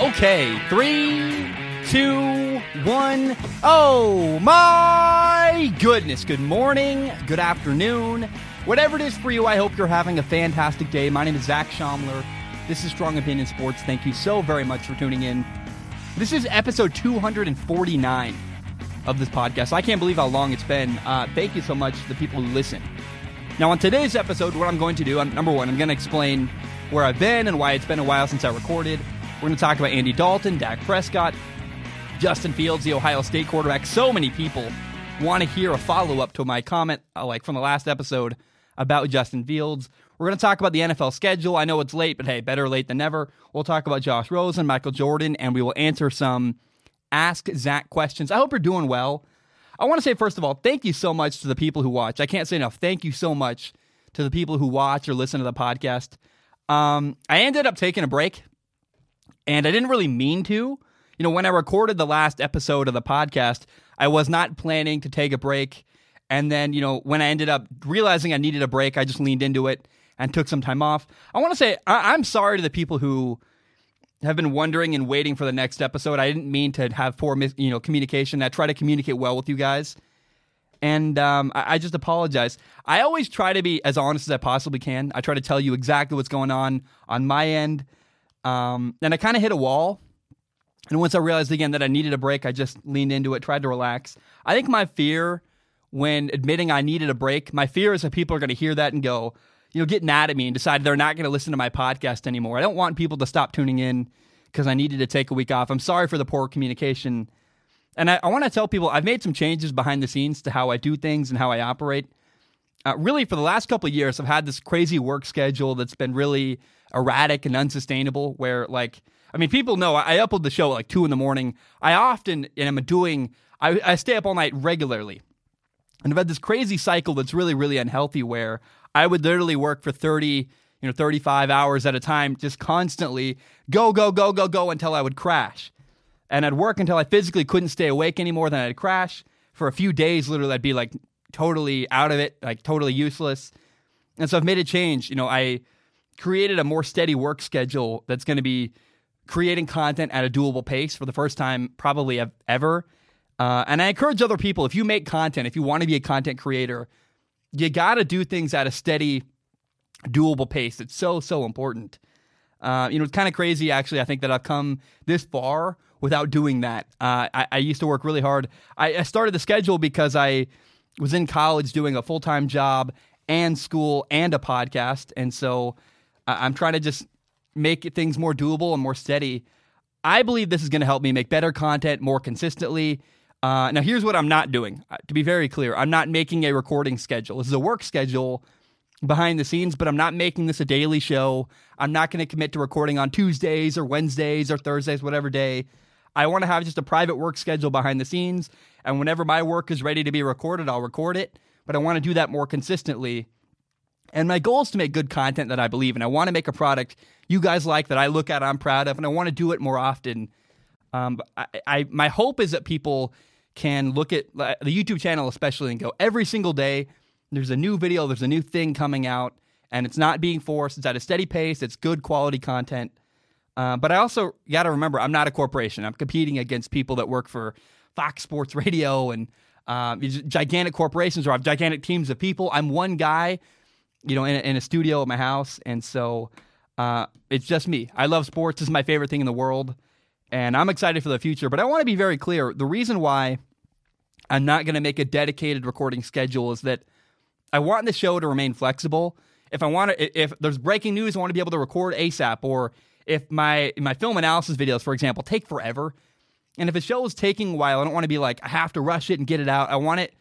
Okay, three, two, one. Oh my goodness. Good morning, good afternoon. Whatever it is for you, I hope you're having a fantastic day. My name is Zach Schaumler. This is Strong Opinion Sports. Thank you so very much for tuning in. This is episode 249 of this podcast. I can't believe how long it's been. Uh, thank you so much to the people who listen. Now, on today's episode, what I'm going to do, number one, I'm going to explain where I've been and why it's been a while since I recorded. We're going to talk about Andy Dalton, Dak Prescott, Justin Fields, the Ohio State quarterback. So many people want to hear a follow up to my comment, uh, like from the last episode about Justin Fields. We're going to talk about the NFL schedule. I know it's late, but hey, better late than never. We'll talk about Josh Rosen, Michael Jordan, and we will answer some Ask Zach questions. I hope you're doing well. I want to say, first of all, thank you so much to the people who watch. I can't say enough. Thank you so much to the people who watch or listen to the podcast. Um, I ended up taking a break, and I didn't really mean to. You know, when I recorded the last episode of the podcast, I was not planning to take a break. And then, you know, when I ended up realizing I needed a break, I just leaned into it and took some time off. I want to say I- I'm sorry to the people who have been wondering and waiting for the next episode. I didn't mean to have poor, mis- you know, communication. I try to communicate well with you guys, and um, I-, I just apologize. I always try to be as honest as I possibly can. I try to tell you exactly what's going on on my end, um, and I kind of hit a wall. And once I realized again that I needed a break, I just leaned into it, tried to relax. I think my fear when admitting I needed a break, my fear is that people are going to hear that and go, you know, get mad at me and decide they're not going to listen to my podcast anymore. I don't want people to stop tuning in because I needed to take a week off. I'm sorry for the poor communication. And I, I want to tell people I've made some changes behind the scenes to how I do things and how I operate. Uh, really, for the last couple years, I've had this crazy work schedule that's been really erratic and unsustainable. Where, like, I mean, people know I, upload the show at like two in the morning. I often and I'm doing, I, I stay up all night regularly. And I've had this crazy cycle that's really, really unhealthy where I would literally work for 30, you know, 35 hours at a time, just constantly go, go, go, go, go until I would crash. And I'd work until I physically couldn't stay awake anymore. Then I'd crash. For a few days, literally, I'd be like totally out of it, like totally useless. And so I've made a change. You know, I created a more steady work schedule that's going to be creating content at a doable pace for the first time probably ever. Uh, and I encourage other people if you make content, if you want to be a content creator, you got to do things at a steady, doable pace. It's so, so important. Uh, you know, it's kind of crazy, actually. I think that I've come this far without doing that. Uh, I, I, used to work really hard. I, I, started the schedule because I was in college doing a full time job and school and a podcast. And so uh, I'm trying to just make things more doable and more steady. I believe this is going to help me make better content more consistently uh, now, here's what I'm not doing. Uh, to be very clear, I'm not making a recording schedule. This is a work schedule behind the scenes, but I'm not making this a daily show. I'm not going to commit to recording on Tuesdays or Wednesdays or Thursdays, whatever day. I want to have just a private work schedule behind the scenes. And whenever my work is ready to be recorded, I'll record it. But I want to do that more consistently. And my goal is to make good content that I believe in. I want to make a product you guys like that I look at, I'm proud of, and I want to do it more often. Um, I, I my hope is that people can look at the YouTube channel, especially, and go every single day. There's a new video, there's a new thing coming out, and it's not being forced. It's at a steady pace. It's good quality content. Uh, but I also got to remember, I'm not a corporation. I'm competing against people that work for Fox Sports Radio and um, gigantic corporations or have gigantic teams of people. I'm one guy, you know, in a, in a studio at my house, and so uh, it's just me. I love sports. This is my favorite thing in the world and I'm excited for the future. But I want to be very clear. The reason why I'm not going to make a dedicated recording schedule is that I want the show to remain flexible. If I want to, if there's breaking news, I want to be able to record ASAP. Or if my my film analysis videos, for example, take forever, and if a show is taking a while, I don't want to be like I have to rush it and get it out. I want it.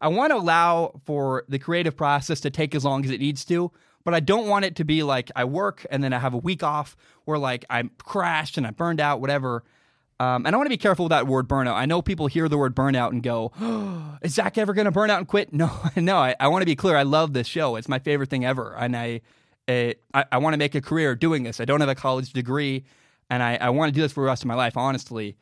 I want to allow for the creative process to take as long as it needs to but I don't want it to be like I work and then I have a week off where like I'm crashed and I burned out, whatever. Um, and I want to be careful with that word burnout. I know people hear the word burnout and go, oh, "Is Zach ever going to burn out and quit?" No, no. I, I want to be clear. I love this show. It's my favorite thing ever, and I, I, I want to make a career doing this. I don't have a college degree, and I, I want to do this for the rest of my life, honestly.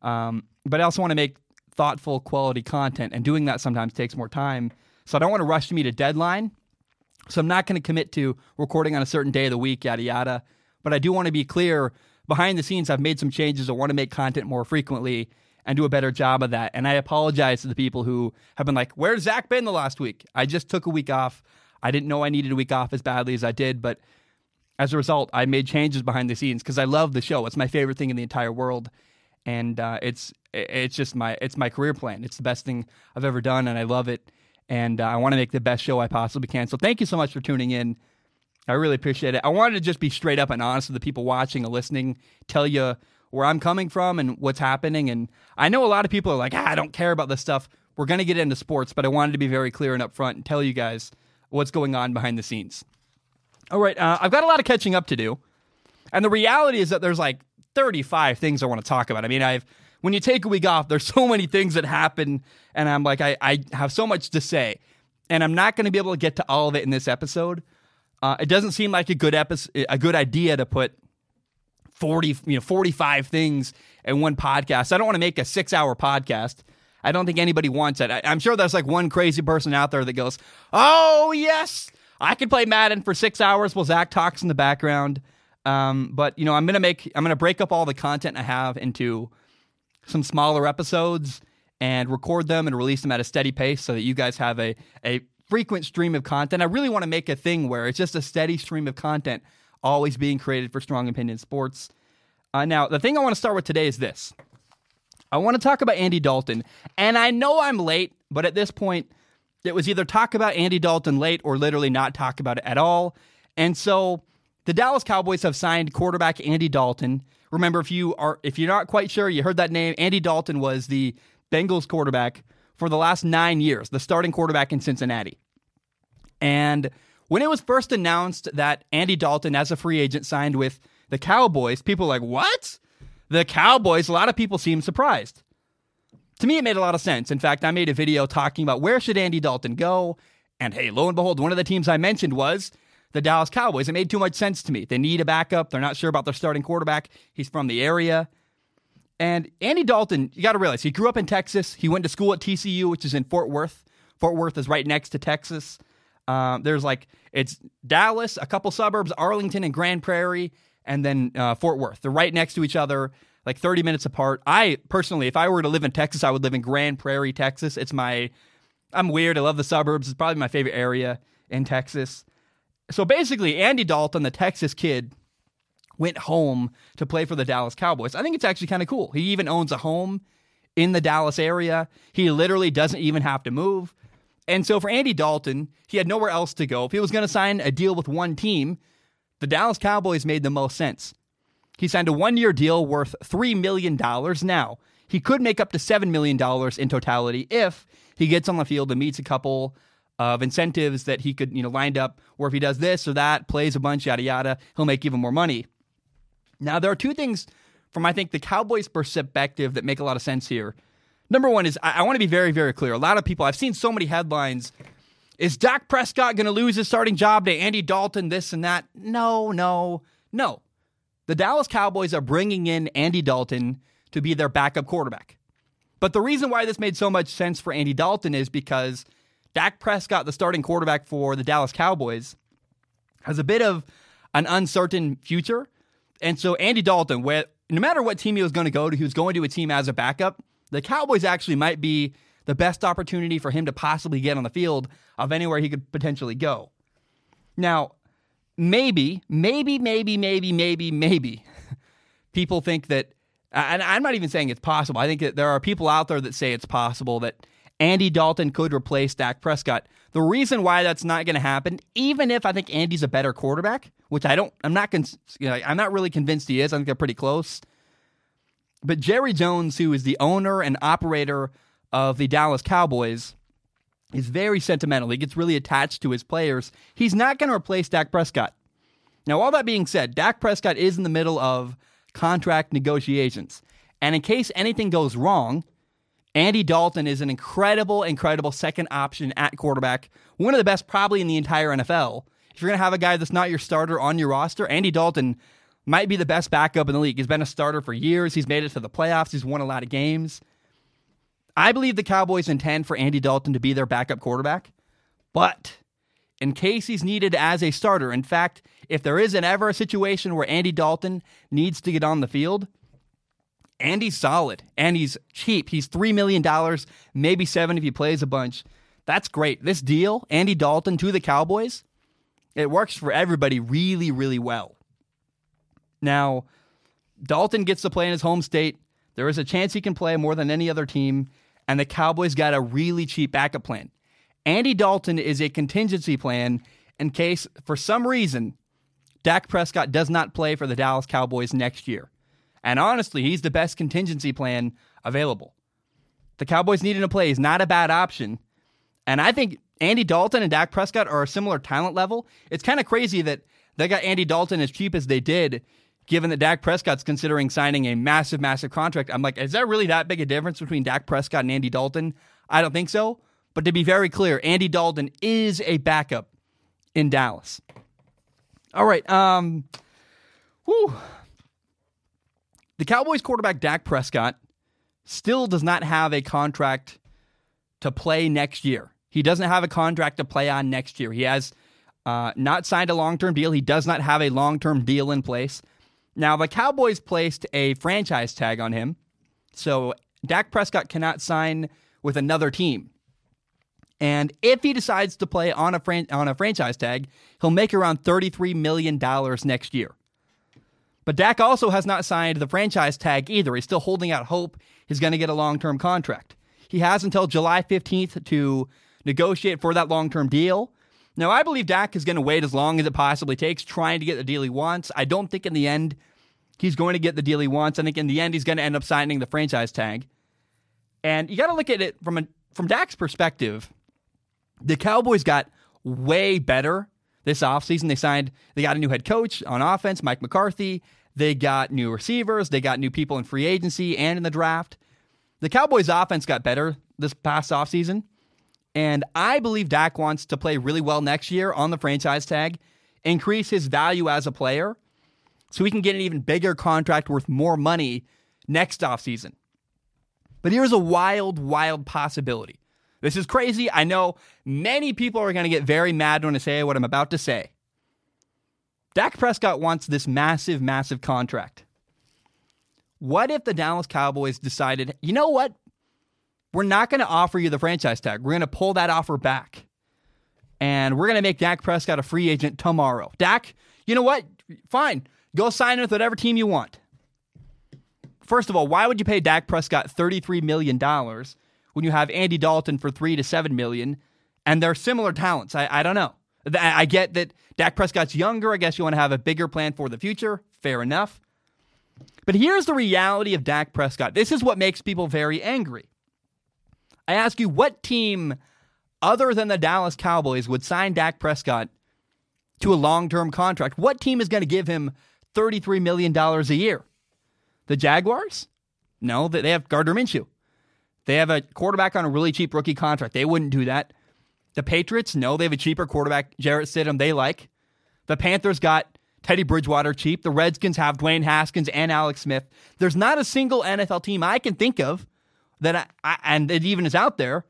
Um, but I also want to make thoughtful, quality content, and doing that sometimes takes more time. So I don't want to rush to meet a deadline. So I'm not going to commit to recording on a certain day of the week, yada yada. But I do want to be clear behind the scenes, I've made some changes. I want to make content more frequently and do a better job of that. And I apologize to the people who have been like, Where's Zach been the last week? I just took a week off. I didn't know I needed a week off as badly as I did, but as a result, I made changes behind the scenes because I love the show. It's my favorite thing in the entire world, and uh, it's it's just my it's my career plan. It's the best thing I've ever done, and I love it. And uh, I want to make the best show I possibly can. So thank you so much for tuning in. I really appreciate it. I wanted to just be straight up and honest with the people watching and listening, tell you where I'm coming from and what's happening. And I know a lot of people are like, ah, I don't care about this stuff. We're going to get into sports, but I wanted to be very clear and upfront and tell you guys what's going on behind the scenes. All right, uh, I've got a lot of catching up to do. And the reality is that there's like 35 things I want to talk about. I mean, I've when you take a week off, there's so many things that happen, and I'm like, I, I have so much to say, and I'm not going to be able to get to all of it in this episode. Uh, it doesn't seem like a good episode, a good idea to put 40, you know, 45 things in one podcast. I don't want to make a six hour podcast. I don't think anybody wants it. I, I'm sure there's like one crazy person out there that goes, "Oh yes, I could play Madden for six hours while Zach talks in the background." Um, but you know, I'm gonna make, I'm gonna break up all the content I have into some smaller episodes and record them and release them at a steady pace so that you guys have a a frequent stream of content. I really want to make a thing where it's just a steady stream of content always being created for Strong Opinion Sports. Uh, now, the thing I want to start with today is this. I want to talk about Andy Dalton. And I know I'm late, but at this point, it was either talk about Andy Dalton late or literally not talk about it at all. And so the Dallas Cowboys have signed quarterback Andy Dalton. Remember, if you are if you're not quite sure, you heard that name. Andy Dalton was the Bengals quarterback for the last nine years, the starting quarterback in Cincinnati. And when it was first announced that Andy Dalton, as a free agent, signed with the Cowboys, people were like, what? The Cowboys, a lot of people seemed surprised. To me, it made a lot of sense. In fact, I made a video talking about where should Andy Dalton go. And hey, lo and behold, one of the teams I mentioned was the Dallas Cowboys. It made too much sense to me. They need a backup. They're not sure about their starting quarterback. He's from the area. And Andy Dalton, you got to realize, he grew up in Texas. He went to school at TCU, which is in Fort Worth. Fort Worth is right next to Texas. Um, there's like it's Dallas, a couple suburbs, Arlington and Grand Prairie, and then uh, Fort Worth. They're right next to each other, like 30 minutes apart. I personally, if I were to live in Texas, I would live in Grand Prairie, Texas. It's my, I'm weird. I love the suburbs. It's probably my favorite area in Texas. So basically, Andy Dalton, the Texas kid, went home to play for the Dallas Cowboys. I think it's actually kind of cool. He even owns a home in the Dallas area. He literally doesn't even have to move. And so for Andy Dalton, he had nowhere else to go. If he was going to sign a deal with one team, the Dallas Cowboys made the most sense. He signed a one year deal worth $3 million. Now, he could make up to $7 million in totality if he gets on the field and meets a couple of incentives that he could, you know, lined up, or if he does this or that, plays a bunch, yada, yada, he'll make even more money. Now, there are two things from, I think, the Cowboys' perspective that make a lot of sense here number one is I, I want to be very, very clear. A lot of people, I've seen so many headlines. Is Dak Prescott going to lose his starting job to Andy Dalton, this and that? No, no, no. The Dallas Cowboys are bringing in Andy Dalton to be their backup quarterback. But the reason why this made so much sense for Andy Dalton is because Dak Prescott, the starting quarterback for the Dallas Cowboys, has a bit of an uncertain future. And so Andy Dalton, no matter what team he was going to go to, he was going to a team as a backup the Cowboys actually might be the best opportunity for him to possibly get on the field of anywhere he could potentially go. Now, maybe, maybe, maybe, maybe, maybe, maybe people think that, and I'm not even saying it's possible. I think that there are people out there that say it's possible that Andy Dalton could replace Dak Prescott. The reason why that's not going to happen, even if I think Andy's a better quarterback, which I don't, I'm not, you know, I'm not really convinced he is. I think they're pretty close. But Jerry Jones, who is the owner and operator of the Dallas Cowboys, is very sentimental. He gets really attached to his players. He's not going to replace Dak Prescott. Now, all that being said, Dak Prescott is in the middle of contract negotiations. And in case anything goes wrong, Andy Dalton is an incredible, incredible second option at quarterback. One of the best, probably in the entire NFL. If you're going to have a guy that's not your starter on your roster, Andy Dalton might be the best backup in the league. He's been a starter for years. He's made it to the playoffs. He's won a lot of games. I believe the Cowboys intend for Andy Dalton to be their backup quarterback. But in case he's needed as a starter. In fact, if there isn't ever a situation where Andy Dalton needs to get on the field, Andy's solid and he's cheap. He's $3 million, maybe seven if he plays a bunch. That's great. This deal, Andy Dalton to the Cowboys, it works for everybody really, really well. Now, Dalton gets to play in his home state. There is a chance he can play more than any other team, and the Cowboys got a really cheap backup plan. Andy Dalton is a contingency plan in case, for some reason, Dak Prescott does not play for the Dallas Cowboys next year. And honestly, he's the best contingency plan available. The Cowboys needing to play is not a bad option. And I think Andy Dalton and Dak Prescott are a similar talent level. It's kind of crazy that they got Andy Dalton as cheap as they did, given that Dak Prescott's considering signing a massive, massive contract. I'm like, is there really that big a difference between Dak Prescott and Andy Dalton? I don't think so. But to be very clear, Andy Dalton is a backup in Dallas. All right. Um, whew. The Cowboys quarterback Dak Prescott still does not have a contract to play next year. He doesn't have a contract to play on next year. He has uh, not signed a long term deal. He does not have a long term deal in place. Now, the Cowboys placed a franchise tag on him, so Dak Prescott cannot sign with another team. And if he decides to play on a fran- on a franchise tag, he'll make around $33 million next year. But Dak also has not signed the franchise tag either. He's still holding out hope he's going to get a long term contract. He has until July 15th to negotiate for that long term deal. Now, I believe Dak is going to wait as long as it possibly takes, trying to get the deal he wants. I don't think in the end he's going to get the deal he wants. I think in the end he's going to end up signing the franchise tag. And you got to look at it from a from Dak's perspective the Cowboys got way better this offseason. They signed, they got a new head coach on offense, Mike McCarthy. They got new receivers. They got new people in free agency and in the draft. The Cowboys' offense got better this past offseason. And I believe Dak wants to play really well next year on the franchise tag, increase his value as a player, so he can get an even bigger contract worth more money next offseason. But here's a wild, wild possibility. This is crazy. I know many people are going to get very mad when I say what I'm about to say. Dak Prescott wants this massive, massive contract. What if the Dallas Cowboys decided, you know what? We're not going to offer you the franchise tag. We're going to pull that offer back. And we're going to make Dak Prescott a free agent tomorrow. Dak, you know what? Fine. Go sign with whatever team you want. First of all, why would you pay Dak Prescott $33 million when you have Andy Dalton for three to seven million, and they're similar talents. I, I don't know. I get that Dak Prescott's younger. I guess you want to have a bigger plan for the future. Fair enough. But here's the reality of Dak Prescott. This is what makes people very angry. I ask you, what team other than the Dallas Cowboys would sign Dak Prescott to a long term contract? What team is going to give him $33 million a year? The Jaguars? No, they have Gardner Minshew. They have a quarterback on a really cheap rookie contract. They wouldn't do that. The Patriots, no, they have a cheaper quarterback, Jarrett Stidham, they like. The Panthers got Teddy Bridgewater cheap. The Redskins have Dwayne Haskins and Alex Smith. There's not a single NFL team I can think of that, I, I, and it even is out there,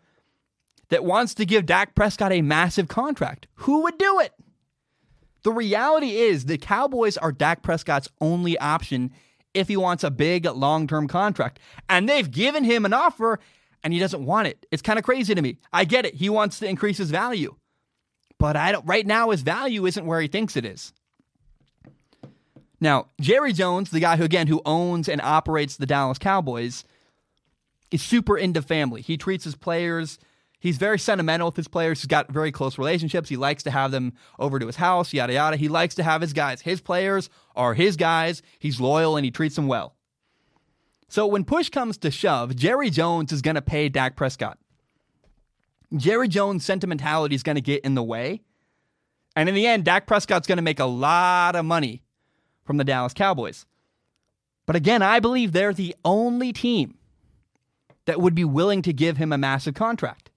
that wants to give Dak Prescott a massive contract. Who would do it? The reality is the Cowboys are Dak Prescott's only option if he wants a big long term contract. And they've given him an offer and he doesn't want it. It's kind of crazy to me. I get it. He wants to increase his value. But I don't right now his value isn't where he thinks it is. Now, Jerry Jones, the guy who again who owns and operates the Dallas Cowboys, is super into family. He treats his players He's very sentimental with his players. He's got very close relationships. He likes to have them over to his house, yada, yada. He likes to have his guys. His players are his guys. He's loyal and he treats them well. So when push comes to shove, Jerry Jones is going to pay Dak Prescott. Jerry Jones' sentimentality is going to get in the way. And in the end, Dak Prescott's going to make a lot of money from the Dallas Cowboys. But again, I believe they're the only team that would be willing to give him a massive contract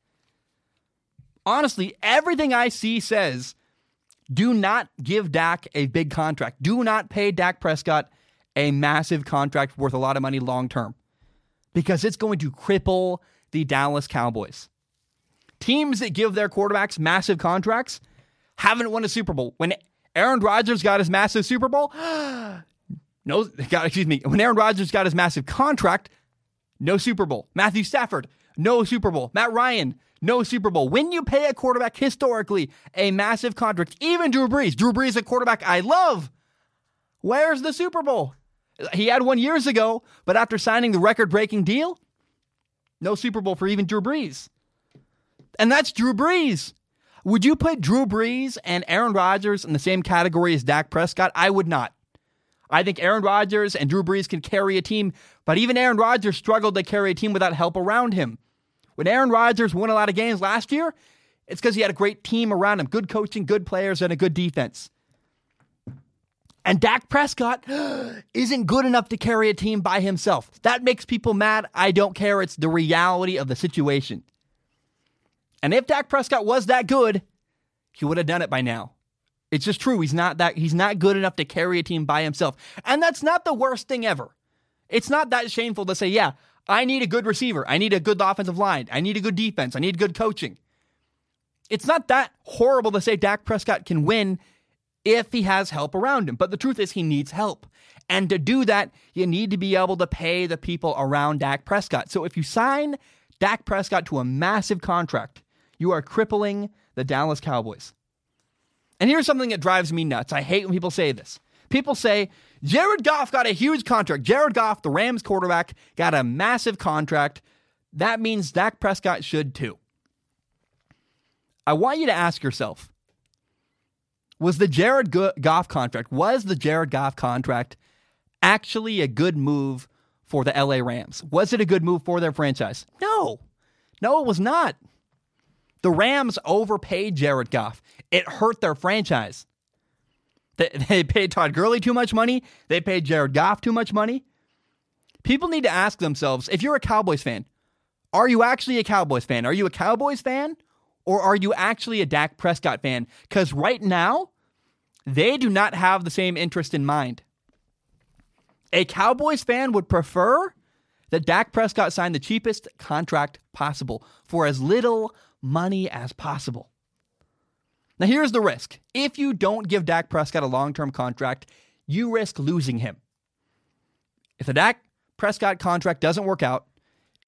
honestly, everything I see says do not give Dak a big contract. Do not pay Dak Prescott a massive contract worth a lot of money long term because it's going to cripple the Dallas Cowboys. Teams that give their quarterbacks massive contracts haven't won a Super Bowl. When Aaron Rodgers got his massive Super Bowl, no, got, excuse me, when Aaron Rodgers got his massive contract, no Super Bowl. Matthew Stafford, no Super Bowl. Matt Ryan, no Super Bowl. When you pay a quarterback historically a massive contract, even Drew Brees, Drew Brees, a quarterback I love, where's the Super Bowl? He had one years ago, but after signing the record breaking deal, no Super Bowl for even Drew Brees. And that's Drew Brees. Would you put Drew Brees and Aaron Rodgers in the same category as Dak Prescott? I would not. I think Aaron Rodgers and Drew Brees can carry a team, but even Aaron Rodgers struggled to carry a team without help around him. When Aaron Rodgers won a lot of games last year, it's because he had a great team around him, good coaching, good players, and a good defense. And Dak Prescott isn't good enough to carry a team by himself. That makes people mad. I don't care. It's the reality of the situation. And if Dak Prescott was that good, he would have done it by now. It's just true. He's not that he's not good enough to carry a team by himself. And that's not the worst thing ever. It's not that shameful to say, yeah, I need a good receiver. I need a good offensive line. I need a good defense. I need good coaching. It's not that horrible to say Dak Prescott can win if he has help around him. But the truth is, he needs help. And to do that, you need to be able to pay the people around Dak Prescott. So if you sign Dak Prescott to a massive contract, you are crippling the Dallas Cowboys. And here's something that drives me nuts. I hate when people say this. People say, Jared Goff got a huge contract. Jared Goff, the Rams quarterback, got a massive contract. That means Dak Prescott should too. I want you to ask yourself was the Jared Goff contract, was the Jared Goff contract actually a good move for the LA Rams? Was it a good move for their franchise? No. No, it was not. The Rams overpaid Jared Goff. It hurt their franchise. They, they paid Todd Gurley too much money. They paid Jared Goff too much money. People need to ask themselves if you're a Cowboys fan, are you actually a Cowboys fan? Are you a Cowboys fan or are you actually a Dak Prescott fan? Because right now, they do not have the same interest in mind. A Cowboys fan would prefer that Dak Prescott sign the cheapest contract possible for as little money as possible. Now, here's the risk. If you don't give Dak Prescott a long term contract, you risk losing him. If the Dak Prescott contract doesn't work out,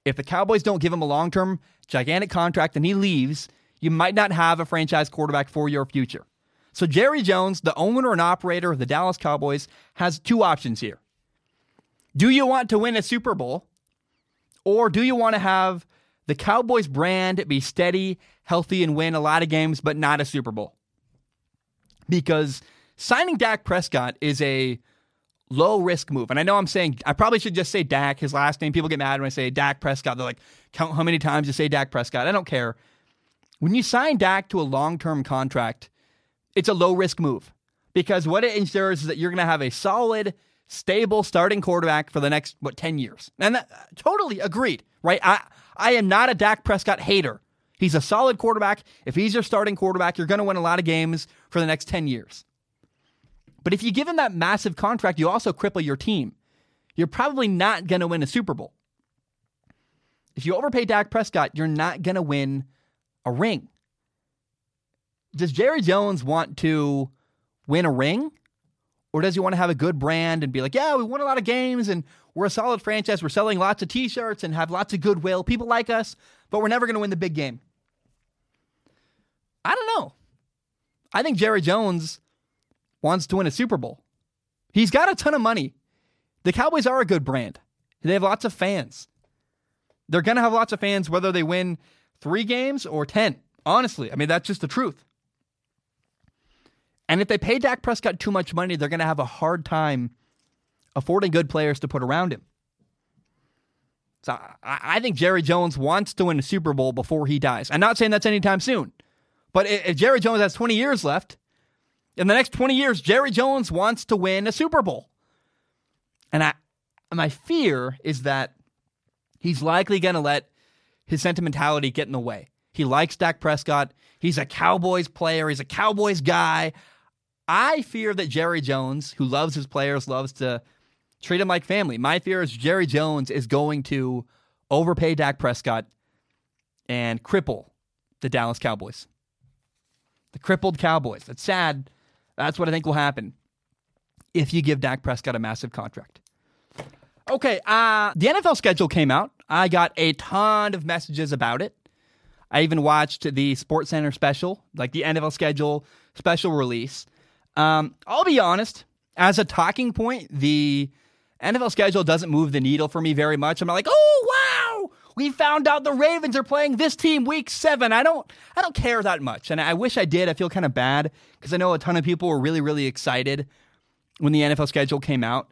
if the Cowboys don't give him a long term, gigantic contract and he leaves, you might not have a franchise quarterback for your future. So, Jerry Jones, the owner and operator of the Dallas Cowboys, has two options here. Do you want to win a Super Bowl, or do you want to have the Cowboys brand be steady, healthy, and win a lot of games, but not a Super Bowl? Because signing Dak Prescott is a low risk move. And I know I'm saying, I probably should just say Dak, his last name. People get mad when I say Dak Prescott. They're like, count how many times you say Dak Prescott. I don't care. When you sign Dak to a long term contract, it's a low risk move because what it ensures is that you're going to have a solid, stable starting quarterback for the next, what, 10 years. And that, totally agreed, right? I, I am not a Dak Prescott hater. He's a solid quarterback. If he's your starting quarterback, you're going to win a lot of games for the next 10 years. But if you give him that massive contract, you also cripple your team. You're probably not going to win a Super Bowl. If you overpay Dak Prescott, you're not going to win a ring. Does Jerry Jones want to win a ring? Or does he want to have a good brand and be like, yeah, we won a lot of games and we're a solid franchise. We're selling lots of t shirts and have lots of goodwill. People like us, but we're never going to win the big game. I don't know. I think Jerry Jones wants to win a Super Bowl. He's got a ton of money. The Cowboys are a good brand, they have lots of fans. They're going to have lots of fans whether they win three games or 10. Honestly, I mean, that's just the truth. And if they pay Dak Prescott too much money, they're going to have a hard time affording good players to put around him. So I, I, think Jerry Jones wants to win a Super Bowl before he dies. I'm not saying that's anytime soon, but if, Jerry Jones has 20 years left, in the next 20 years, Jerry Jones wants to win a Super Bowl. And I, my fear is that he's likely going to let his sentimentality get in the way. He likes Dak Prescott. He's a Cowboys player. He's a Cowboys guy. I fear that Jerry Jones, who loves his players, loves to treat him like family. My fear is Jerry Jones is going to overpay Dak Prescott and cripple the Dallas Cowboys. The crippled Cowboys. That's sad. That's what I think will happen if you give Dak Prescott a massive contract. Okay, uh, the NFL schedule came out. I got a ton of messages about it. I even watched the Sports Center special, like the NFL schedule special release. Um, I'll be honest, as a talking point, the NFL schedule doesn't move the needle for me very much. I'm like, oh wow, we found out the Ravens are playing this team week seven. I don't, I don't care that much, and I wish I did. I feel kind of bad because I know a ton of people were really, really excited when the NFL schedule came out.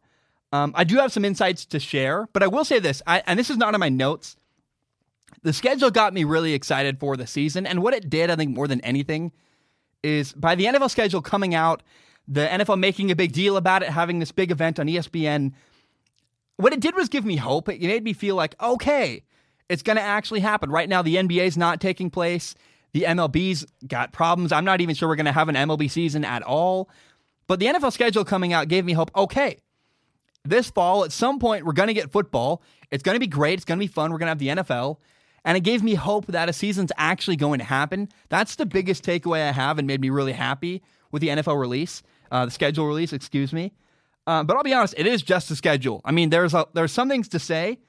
Um, I do have some insights to share, but I will say this, I, and this is not in my notes. The schedule got me really excited for the season, and what it did, I think, more than anything, is by the NFL schedule coming out, the NFL making a big deal about it, having this big event on ESPN. What it did was give me hope. It made me feel like, okay, it's going to actually happen. Right now, the NBA is not taking place. The MLB's got problems. I'm not even sure we're going to have an MLB season at all. But the NFL schedule coming out gave me hope. Okay, this fall, at some point, we're going to get football. It's going to be great. It's going to be fun. We're going to have the NFL. And it gave me hope that a season's actually going to happen. That's the biggest takeaway I have and made me really happy with the NFL release, uh, the schedule release, excuse me. Uh, but I'll be honest, it is just a schedule. I mean, there's a, there's some things to say.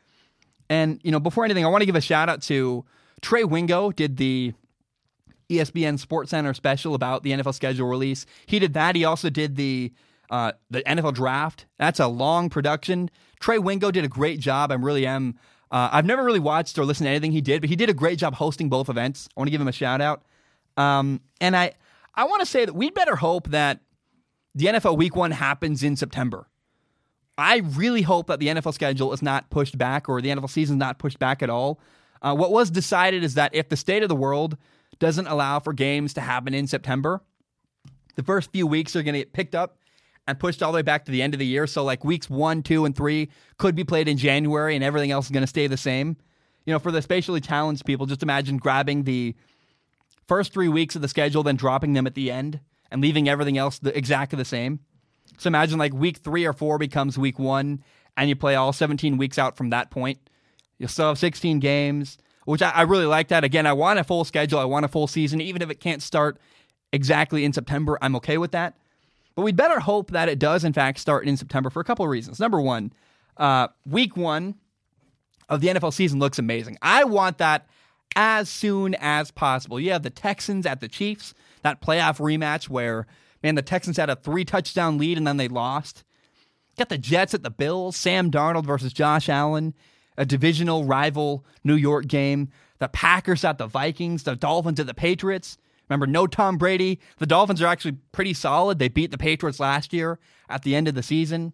And, you know, before anything, I want to give a shout out to Trey Wingo, did the ESPN Sports Center special about the NFL schedule release. He did that. He also did the uh, the NFL draft. That's a long production. Trey Wingo did a great job. I really am. Uh, I've never really watched or listened to anything he did, but he did a great job hosting both events. I want to give him a shout out. Um, and I, I want to say that we'd better hope that the NFL Week One happens in September. I really hope that the NFL schedule is not pushed back or the NFL season is not pushed back at all. Uh, what was decided is that if the state of the world doesn't allow for games to happen in September, the first few weeks are going to get picked up and pushed all the way back to the end of the year. So like weeks one, two, and three could be played in January, and everything else is going to stay the same. You know, for the spatially challenged people, just imagine grabbing the first three weeks of the schedule, then dropping them at the end, and leaving everything else the, exactly the same. So imagine like week three or four becomes week one, and you play all 17 weeks out from that point. You'll still have 16 games, which I, I really like that. Again, I want a full schedule. I want a full season, even if it can't start exactly in September. I'm okay with that. But we'd better hope that it does, in fact, start in September for a couple of reasons. Number one, uh, week one of the NFL season looks amazing. I want that as soon as possible. You have the Texans at the Chiefs, that playoff rematch where, man, the Texans had a three touchdown lead and then they lost. Got the Jets at the Bills, Sam Darnold versus Josh Allen, a divisional rival New York game. The Packers at the Vikings, the Dolphins at the Patriots. Remember, no Tom Brady. The Dolphins are actually pretty solid. They beat the Patriots last year at the end of the season.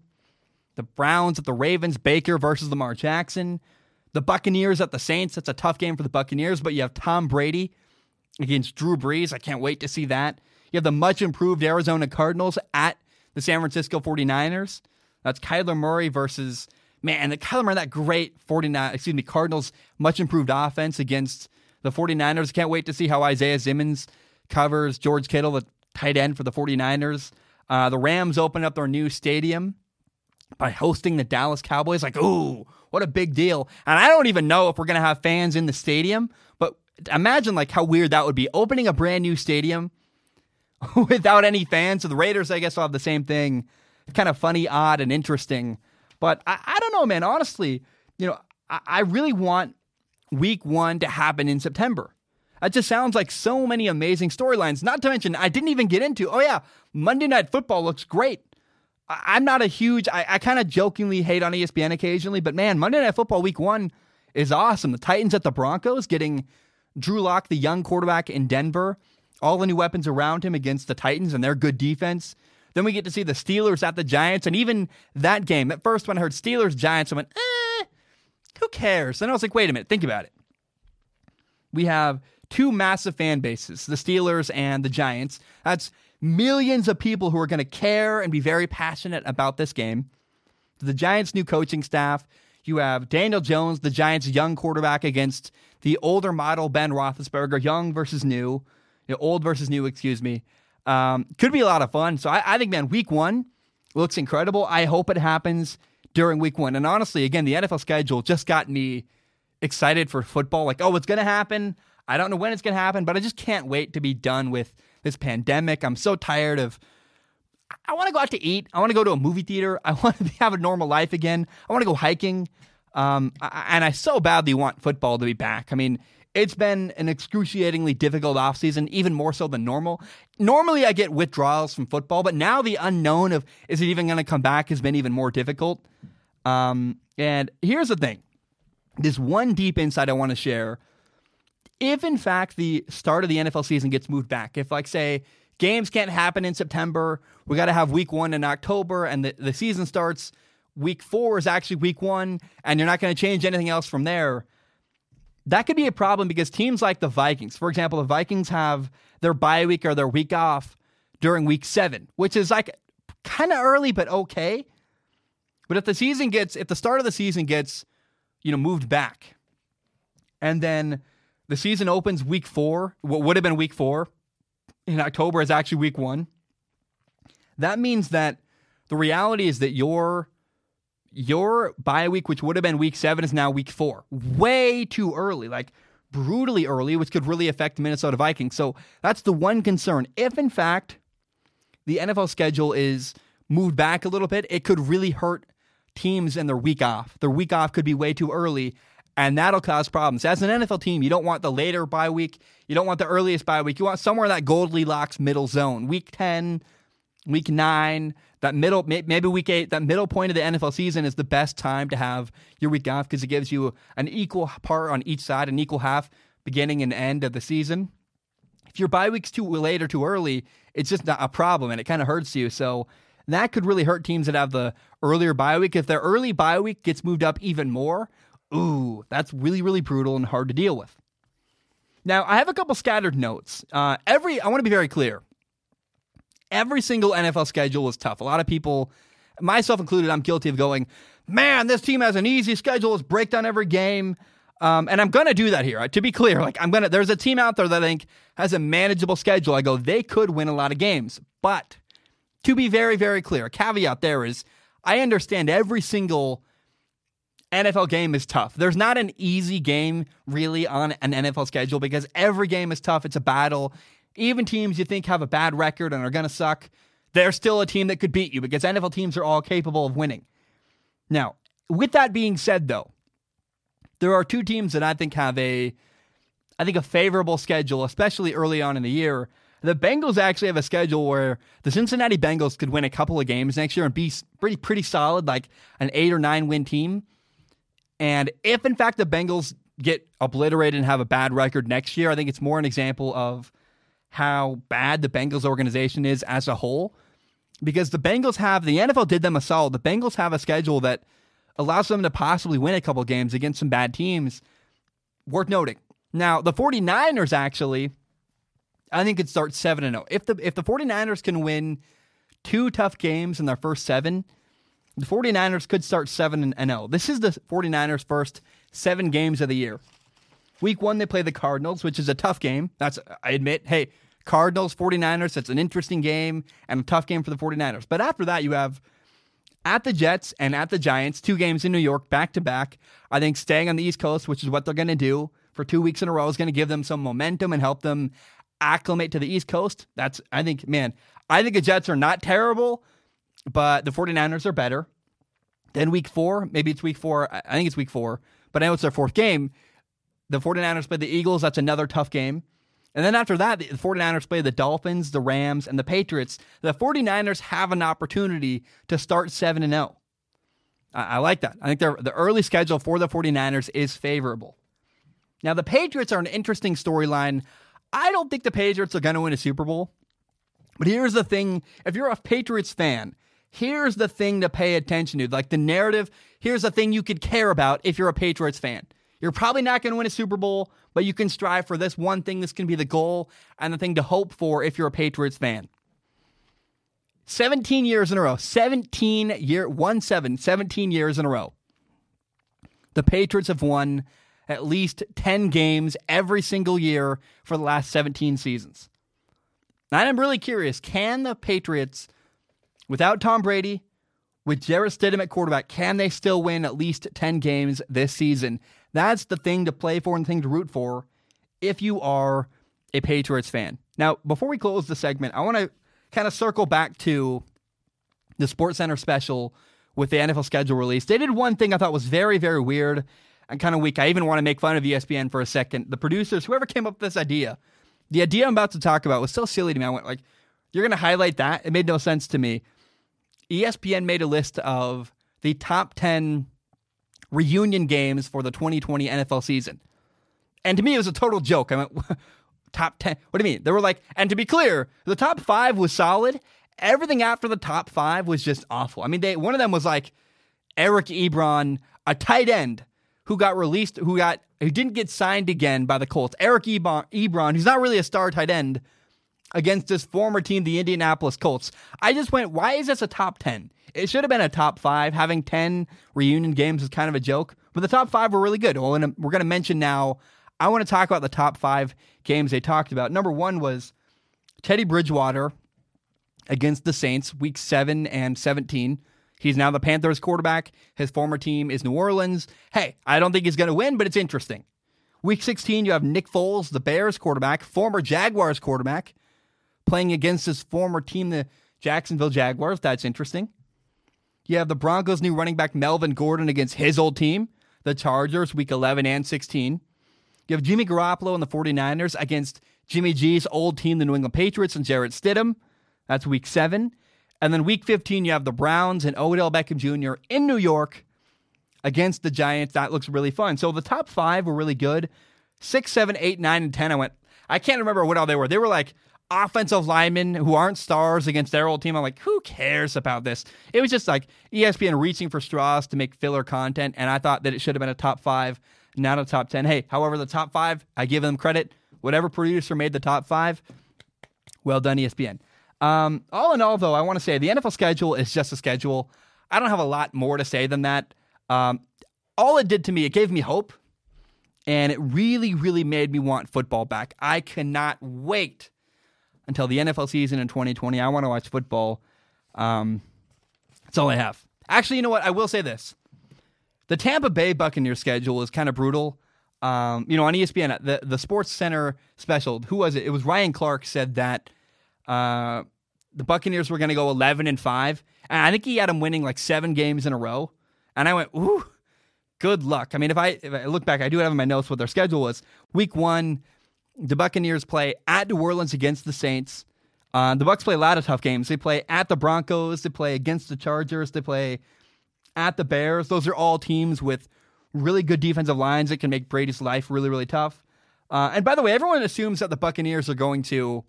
The Browns at the Ravens, Baker versus Lamar Jackson. The Buccaneers at the Saints. That's a tough game for the Buccaneers, but you have Tom Brady against Drew Brees. I can't wait to see that. You have the much improved Arizona Cardinals at the San Francisco 49ers. That's Kyler Murray versus, man, the Kyler Murray, that great 49, excuse me, Cardinals much improved offense against the 49ers. Can't wait to see how Isaiah Simmons covers George Kittle, the tight end for the 49ers. Uh, the Rams open up their new stadium by hosting the Dallas Cowboys. Like, ooh, what a big deal. And I don't even know if we're going to have fans in the stadium, imagine like how weird that would be opening a brand new stadium without any fans. So the Raiders, I guess, will have the same thing. Kind of funny, odd, and interesting. But I, I don't know, man. Honestly, you know, I, I really want week one to happen in September. That just sounds like so many amazing storylines. Not to mention, I didn't even get into, oh, yeah, Monday Night Football looks great. I- am not a huge, I, I kind of jokingly hate on ESPN occasionally, but man, Monday Night Football week one is awesome. The Titans at the Broncos getting Drew Lock, the young quarterback in Denver, all the new weapons around him against the Titans and their good defense. Then we get to see the Steelers at the Giants, and even that game. At first, when I heard Steelers Giants, I went, eh, who cares? And I was like, wait a minute, think about it. We have two massive fan bases, the Steelers and the Giants. That's millions of people who are going to care and be very passionate about this game. The Giants' new coaching staff. You have Daniel Jones, the Giants' young quarterback, against the older model Ben Roethlisberger, young versus new, you know, old versus new, excuse me. Um, could be a lot of fun. So I, I think, man, week one looks incredible. I hope it happens during week one. And honestly, again, the NFL schedule just got me excited for football. Like, oh, it's going to happen. I don't know when it's going to happen, but I just can't wait to be done with this pandemic. I'm so tired of. I want to go out to eat. I want to go to a movie theater. I want to have a normal life again. I want to go hiking. Um, and I so badly want football to be back. I mean, it's been an excruciatingly difficult offseason, even more so than normal. Normally, I get withdrawals from football, but now the unknown of is it even going to come back has been even more difficult. Um, and here's the thing this one deep insight I want to share. If, in fact, the start of the NFL season gets moved back, if, like, say, games can't happen in September, we got to have week one in October, and the, the season starts week four is actually week one, and you're not going to change anything else from there that could be a problem because teams like the Vikings, for example, the Vikings have their bye week or their week off during week seven, which is like kind of early, but okay. But if the season gets, if the start of the season gets, you know, moved back, and then the season opens week four, what would have been week four in October is actually week one, that means that the reality is that your your bye week, which would have been week seven, is now week four. Way too early, like brutally early, which could really affect the Minnesota Vikings. So that's the one concern. If, in fact, the NFL schedule is moved back a little bit, it could really hurt teams and their week off. Their week off could be way too early, and that'll cause problems. As an NFL team, you don't want the later bye week. You don't want the earliest bye week. You want somewhere in that Goldilocks middle zone. Week 10, week 9, that middle maybe week eight that middle point of the NFL season is the best time to have your week off because it gives you an equal part on each side, an equal half beginning and end of the season. If your bye week's too late or too early, it's just not a problem and it kind of hurts you. So that could really hurt teams that have the earlier bye week. If their early bye week gets moved up even more, ooh, that's really really brutal and hard to deal with. Now I have a couple scattered notes. Uh, every I want to be very clear every single NFL schedule is tough. A lot of people, myself included, I'm guilty of going, man, this team has an easy schedule. Let's break down every game. Um, and I'm going to do that here. To be clear, like I'm going to, there's a team out there that I think has a manageable schedule. I go, they could win a lot of games. But to be very, very clear, a caveat there is I understand every single NFL game is tough. There's not an easy game really on an NFL schedule because every game is tough. It's a battle even teams you think have a bad record and are going to suck, they're still a team that could beat you because NFL teams are all capable of winning. Now, with that being said, though, there are two teams that I think have a, I think a favorable schedule, especially early on in the year. The Bengals actually have a schedule where the Cincinnati Bengals could win a couple of games next year and be pretty pretty solid, like an eight or nine win team. And if in fact the Bengals get obliterated and have a bad record next year, I think it's more an example of how bad the Bengals organization is as a whole because the Bengals have the NFL did them a solid. The Bengals have a schedule that allows them to possibly win a couple games against some bad teams. Worth noting. Now, the 49ers actually I think could start 7 and 0. If the if the 49ers can win two tough games in their first 7, the 49ers could start 7 and 0. This is the 49ers first 7 games of the year. Week one, they play the Cardinals, which is a tough game. That's, I admit, hey, Cardinals, 49ers, that's an interesting game and a tough game for the 49ers. But after that, you have at the Jets and at the Giants, two games in New York back to back. I think staying on the East Coast, which is what they're going to do for two weeks in a row, is going to give them some momentum and help them acclimate to the East Coast. That's, I think, man, I think the Jets are not terrible, but the 49ers are better. Then week four, maybe it's week four. I think it's week four, but I know it's their fourth game. The 49ers play the Eagles. That's another tough game. And then after that, the 49ers play the Dolphins, the Rams, and the Patriots. The 49ers have an opportunity to start 7 and 0. I, like that. I think the early schedule for the 49ers is favorable. Now, the Patriots are an interesting storyline. I don't think the Patriots are going to win a Super Bowl. But here's the thing if you're a Patriots fan, here's the thing to pay attention to. Like the narrative, here's the thing you could care about if you're a Patriots fan. You're probably not going to win a Super Bowl, but you can strive for this one thing. This can be the goal and the thing to hope for if you're a Patriots fan. 17 years in a row, 17 year, 1 7, 17 years in a row. The Patriots have won at least 10 games every single year for the last 17 seasons. And I'm really curious can the Patriots, without Tom Brady, with Jarrett Stidham at quarterback, can they still win at least 10 games this season? That's the thing to play for and the thing to root for if you are a Patriots fan. Now, before we close the segment, I want to kind of circle back to the Sports Center special with the NFL schedule release. They did one thing I thought was very, very weird and kind of weak. I even want to make fun of ESPN for a second. The producers, whoever came up with this idea, the idea I'm about to talk about was so silly to me. I went like, "You're going to highlight that?" It made no sense to me. ESPN made a list of the top 10 reunion games for the 2020 NFL season. And to me, it was a total joke. I went, top 10. What do you mean? They were like, and to be clear, the top five was solid. Everything after the top five was just awful. I mean, they one of them was like Eric Ebron, a tight end who got released, who got who didn't get signed again by the Colts. Eric Ebron, Ebron who's not really a star tight end, against his former team, the Indianapolis Colts. I just went, why is this a top 10? It should have been a top five. Having 10 reunion games is kind of a joke, but the top five were really good. Well, um, we're going to mention now, I want to talk about the top five games they talked about. Number one was Teddy Bridgewater against the Saints, week seven and 17. He's now the Panthers quarterback. His former team is New Orleans. Hey, I don't think he's going to win, but it's interesting. Week 16, you have Nick Foles, the Bears quarterback, former Jaguars quarterback, playing against his former team, the Jacksonville Jaguars. That's interesting. You have the Broncos' new running back Melvin Gordon against his old team, the Chargers, week 11 and 16. You have Jimmy Garoppolo and the 49ers against Jimmy G's old team, the New England Patriots, and Jarrett Stidham. That's week seven. And then week 15, you have the Browns and Odell Beckham Jr. in New York against the Giants. That looks really fun. So the top five were really good. Six, seven, eight, nine, and 10. I went, I can't remember what all they were. They were like offensive linemen who aren't stars against their old team. I'm like, who cares about this? It was just like ESPN reaching for straws to make filler content, and I thought that it should have been a top five, not a top 10. Hey, however, the top five, I give them credit. Whatever producer made the top five, well done, ESPN. Um, all in all, though, I want to say the NFL schedule is just a schedule. I don't have a lot more to say than that. Um, all it did to me, it gave me hope, and it really, really made me want football back. I cannot wait until the NFL season in 2020. I want to watch football. Um, that's all I have. Actually, you know what? I will say this: the Tampa Bay Buccaneers schedule is kind of brutal. Um, you know, on ESPN, the the Sports Center special. Who was it? It was Ryan Clark said that uh, the Buccaneers were going to go 11 and five, and I think he had them winning like seven games in a row. And I went, ooh, good luck. I mean, if I if I look back, I do have in my notes what their schedule was. Week one, the Buccaneers play at New Orleans against the Saints. Uh, the Bucks play a lot of tough games. They play at the Broncos. They play against the Chargers. They play at the Bears. Those are all teams with really good defensive lines that can make Brady's life really, really tough. Uh, and by the way, everyone assumes that the Buccaneers are going to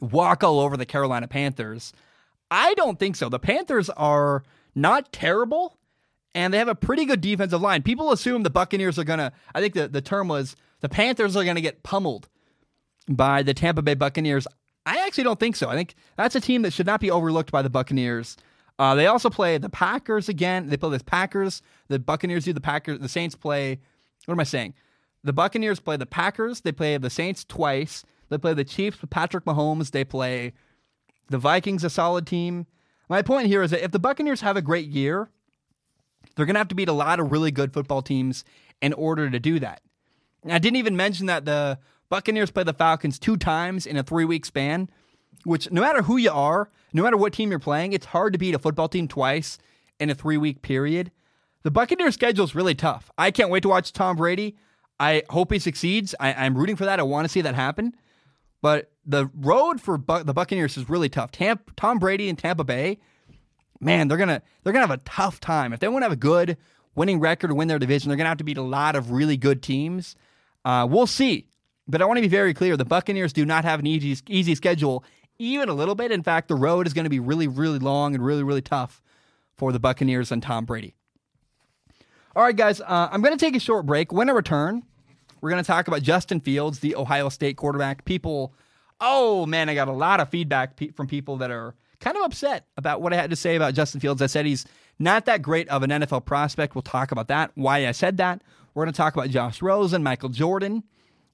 walk all over the Carolina Panthers. I don't think so. The Panthers are not terrible, and they have a pretty good defensive line. People assume the Buccaneers are going to, I think the, the term was the Panthers are going to get pummeled by the Tampa Bay Buccaneers. I actually don't think so. I think that's a team that should not be overlooked by the Buccaneers. Uh, they also play the Packers again. They play the Packers. The Buccaneers do the Packers. The Saints play. What am I saying? The Buccaneers play the Packers. They play the Saints twice. They play the Chiefs with Patrick Mahomes. They play the Vikings, a solid team. My point here is that if the Buccaneers have a great year, they're going to have to beat a lot of really good football teams in order to do that. I didn't even mention that the Buccaneers play the Falcons two times in a three week span, which no matter who you are, no matter what team you're playing, it's hard to beat a football team twice in a three week period. The Buccaneers schedule is really tough. I can't wait to watch Tom Brady. I hope he succeeds. I, am rooting for that. I want to see that happen. But the road for Bu- the Buccaneers is really tough. Tom Brady and Tampa Bay, man, they're gonna they're gonna have a tough time if they want to have a good winning record to win their division. They're gonna have to beat a lot of really good teams. Uh, we'll see. But I want to be very clear: the Buccaneers do not have an easy easy schedule, even a little bit. In fact, the road is going to be really, really long and really, really tough for the Buccaneers and Tom Brady. All right, guys, uh, I'm going to take a short break. When I return, we're going to talk about Justin Fields, the Ohio State quarterback. People, oh man, I got a lot of feedback from people that are kind of upset about what I had to say about Justin Fields. I said he's not that great of an NFL prospect. We'll talk about that, why I said that. We're going to talk about Josh Rosen, Michael Jordan,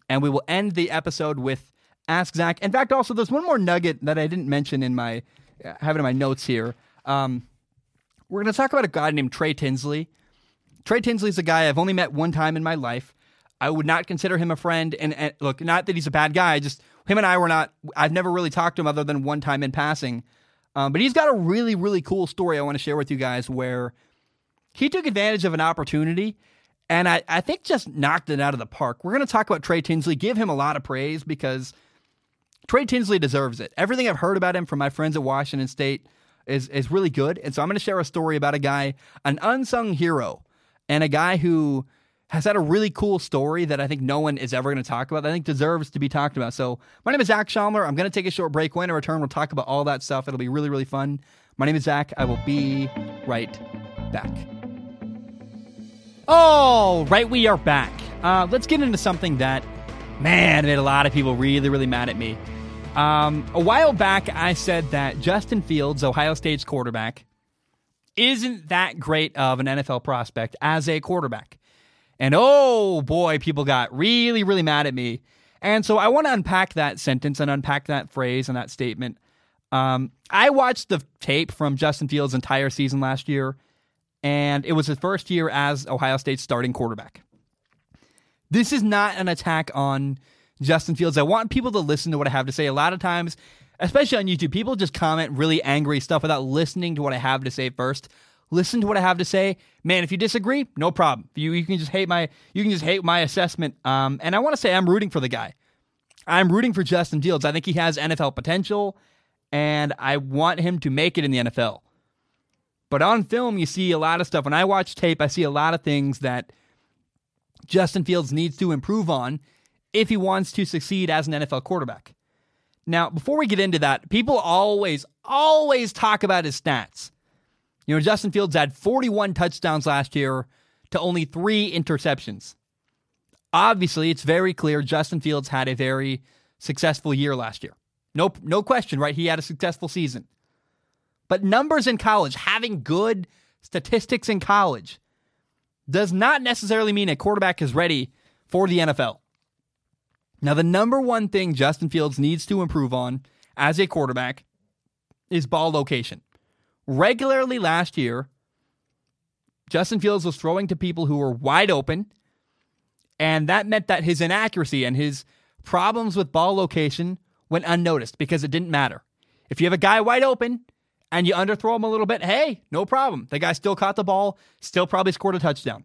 and we will end the episode with Ask Zach. In fact, also, there's one more nugget that I didn't mention in my, uh, having in my notes here. Um, we're going to talk about a guy named Trey Tinsley. Trey Tinsley is a guy I've only met one time in my life. I would not consider him a friend. And, and look, not that he's a bad guy. Just him and I were not. I've never really talked to him other than one time in passing. Um, but he's got a really, really cool story I want to share with you guys where he took advantage of an opportunity and I, I think just knocked it out of the park. We're going to talk about Trey Tinsley, give him a lot of praise because Trey Tinsley deserves it. Everything I've heard about him from my friends at Washington State is, is really good. And so I'm going to share a story about a guy, an unsung hero, and a guy who has had a really cool story that I think no one is ever going to talk about. I think deserves to be talked about. So my name is Zach Shomler. I'm going to take a short break. When I return, we'll talk about all that stuff. It'll be really, really fun. My name is Zach. I will be right back. All right, we are back. Uh, let's get into something that, man, made a lot of people really, really mad at me. Um, a while back, I said that Justin Fields, Ohio State's quarterback, isn't that great of an NFL prospect as a quarterback. And oh boy, people got really, really mad at me. And so I want to unpack that sentence and unpack that phrase and that statement. Um, I watched the tape from Justin Fields' entire season last year, and it was his first year as Ohio State's starting quarterback. This is not an attack on Justin Fields. I want people to listen to what I have to say. A lot of times, especially on YouTube, people just comment really angry stuff without listening to what I have to say first listen to what I have to say. Man, if you disagree, no problem. You you can just hate my you can just hate my assessment. Um, and I want to say I'm rooting for the guy. I'm rooting for Justin Fields. I think he has NFL potential, and I want him to make it in the NFL. But on film, you see a lot of stuff. When I watch tape, I see a lot of things that Justin Fields needs to improve on if he wants to succeed as an NFL quarterback. Now, before we get into that, people always, always talk about his stats. You know, Justin Fields had 41 touchdowns last year to only three interceptions. Obviously, it's very clear Justin Fields had a very successful year last year. No, no question, right? He had a successful season. But numbers in college, having good statistics in college, does not necessarily mean a quarterback is ready for the NFL. Now, the number one thing Justin Fields needs to improve on as a quarterback is ball location regularly last year, Justin Fields was throwing to people who were wide open, and that meant that his inaccuracy and his problems with ball location went unnoticed because it didn't matter. If you have a guy wide open and you underthrow him a little bit, hey, no problem. The guy still caught the ball, still probably scored a touchdown.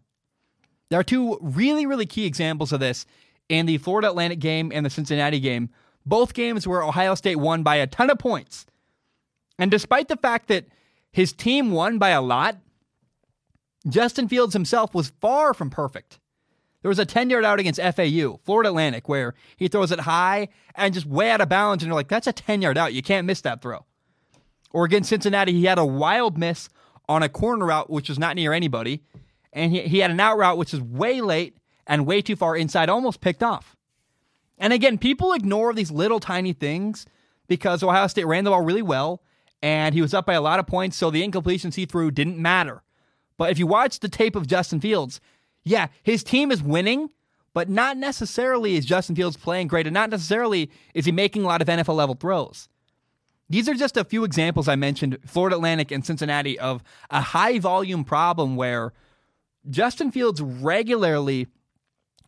There are two really, really key examples of this in the Florida Atlantic game and the Cincinnati game. Both games where Ohio State won by a ton of points. And despite the fact that his team won by a lot. Justin Fields himself was far from perfect. There was a 10 yard out against FAU, Florida Atlantic, where he throws it high and just way out of bounds, and you're like, that's a 10 yard out. You can't miss that throw. Or against Cincinnati, he had a wild miss on a corner route, which was not near anybody. And he, he had an out route, which is way late and way too far inside, almost picked off. And again, people ignore these little tiny things because Ohio State ran the ball really well and he was up by a lot of points, so the incompletions he threw didn't matter. But if you watch the tape of Justin Fields, yeah, his team is winning, but not necessarily is Justin Fields playing great, and not necessarily is he making a lot of NFL level throws. These are just a few examples I mentioned, Florida Atlantic and Cincinnati, of a high volume problem where Justin Fields regularly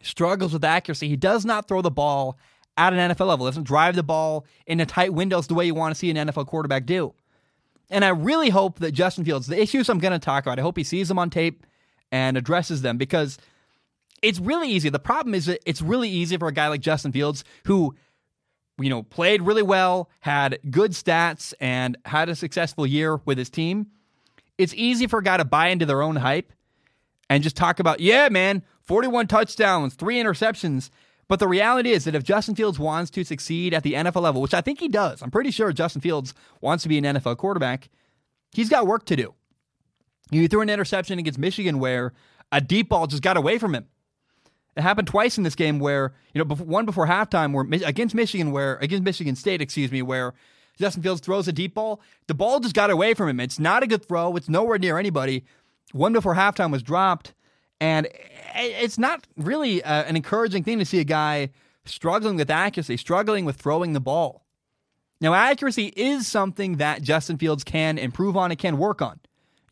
struggles with accuracy. He does not throw the ball at an NFL level, doesn't drive the ball into tight windows the way you want to see an NFL quarterback do. And I really hope that Justin Fields, the issues I'm going to talk about, I hope he sees them on tape and addresses them because it's really easy. The problem is that it's really easy for a guy like Justin Fields who, you know, played really well, had good stats, and had a successful year with his team. It's easy for a guy to buy into their own hype and just talk about, yeah, man, 41 touchdowns, three interceptions. But the reality is that if Justin Fields wants to succeed at the NFL level, which I think he does, I'm pretty sure Justin Fields wants to be an NFL quarterback, he's got work to do. You threw an interception against Michigan where a deep ball just got away from him. It happened twice in this game where, you know, one before halftime where against Michigan where against Michigan State, excuse me, where Justin Fields throws a deep ball, the ball just got away from him. It's not a good throw. It's nowhere near anybody. One before halftime was dropped and it's not really uh, an encouraging thing to see a guy struggling with accuracy, struggling with throwing the ball. Now, accuracy is something that Justin Fields can improve on and can work on.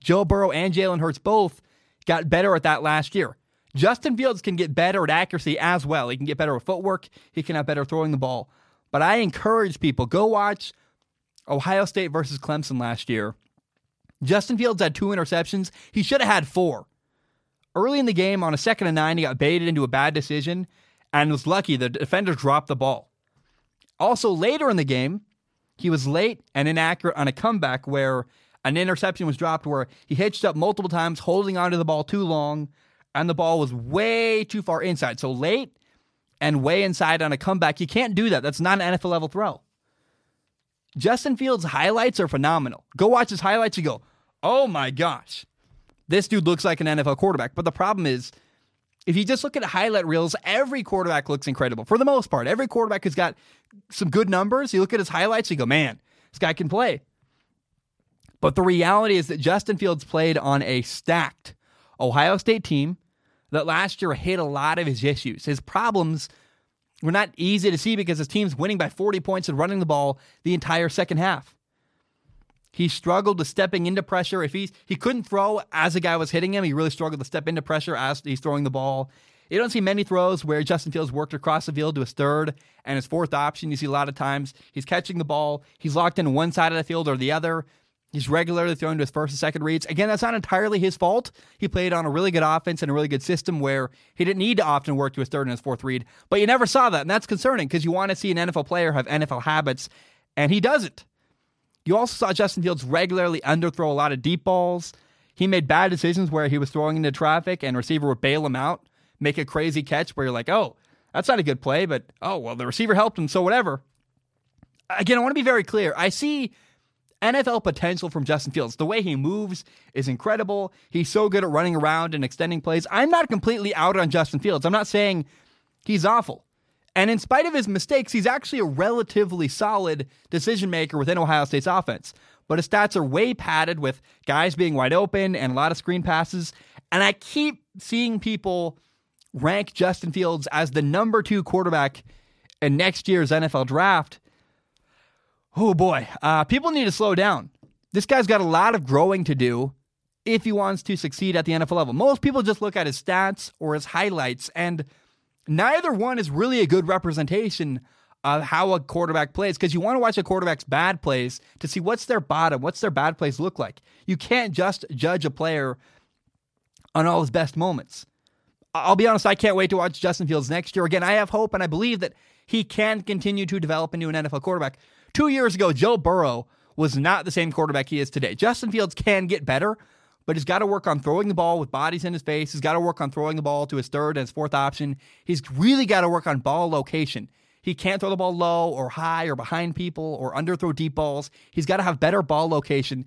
Joe Burrow and Jalen Hurts both got better at that last year. Justin Fields can get better at accuracy as well. He can get better at footwork. He can have better throwing the ball. But I encourage people go watch Ohio State versus Clemson last year. Justin Fields had two interceptions. He should have had four. Early in the game, on a second and nine, he got baited into a bad decision and was lucky the defender dropped the ball. Also, later in the game, he was late and inaccurate on a comeback where an interception was dropped where he hitched up multiple times, holding onto the ball too long, and the ball was way too far inside. So late and way inside on a comeback, you can't do that. That's not an NFL level throw. Justin Fields' highlights are phenomenal. Go watch his highlights and go, oh my gosh, this dude looks like an NFL quarterback. But the problem is, if you just look at highlight reels, every quarterback looks incredible for the most part. Every quarterback has got some good numbers. You look at his highlights, you go, man, this guy can play. But the reality is that Justin Fields played on a stacked Ohio State team that last year hid a lot of his issues. His problems were not easy to see because his team's winning by 40 points and running the ball the entire second half. He struggled with stepping into pressure. If he's he couldn't throw as a guy was hitting him, he really struggled to step into pressure as he's throwing the ball. You don't see many throws where Justin Fields worked across the field to his third and his fourth option. You see a lot of times he's catching the ball, he's locked in one side of the field or the other. He's regularly throwing to his first and second reads. Again, that's not entirely his fault. He played on a really good offense and a really good system where he didn't need to often work to his third and his fourth read. But you never saw that, and that's concerning because you want to see an NFL player have NFL habits, and he doesn't. You also saw Justin Fields regularly underthrow a lot of deep balls. He made bad decisions where he was throwing into traffic and receiver would bail him out, make a crazy catch where you're like, oh, that's not a good play, but oh, well, the receiver helped him, so whatever. Again, I want to be very clear. I see NFL potential from Justin Fields. The way he moves is incredible. He's so good at running around and extending plays. I'm not completely out on Justin Fields. I'm not saying he's awful. And in spite of his mistakes, he's actually a relatively solid decision maker within Ohio State's offense. But his stats are way padded with guys being wide open and a lot of screen passes. And I keep seeing people rank Justin Fields as the number two quarterback in next year's NFL draft. Oh boy, uh, people need to slow down. This guy's got a lot of growing to do if he wants to succeed at the NFL level. Most people just look at his stats or his highlights and neither one is really a good representation of how a quarterback plays because you want to watch a quarterback's bad plays to see what's their bottom, what's their bad plays look like. You can't just judge a player on all his best moments. I'll be honest, I can't wait to watch Justin Fields next year. Again, I have hope and I believe that he can continue to develop into an NFL quarterback. Two years ago, Joe Burrow was not the same quarterback he is today. Justin Fields can get better, but he's got to work on throwing the ball with bodies in his face. He's got to work on throwing the ball to his third and his fourth option. He's really got to work on ball location. He can't throw the ball low or high or behind people or underthrow deep balls. He's got to have better ball location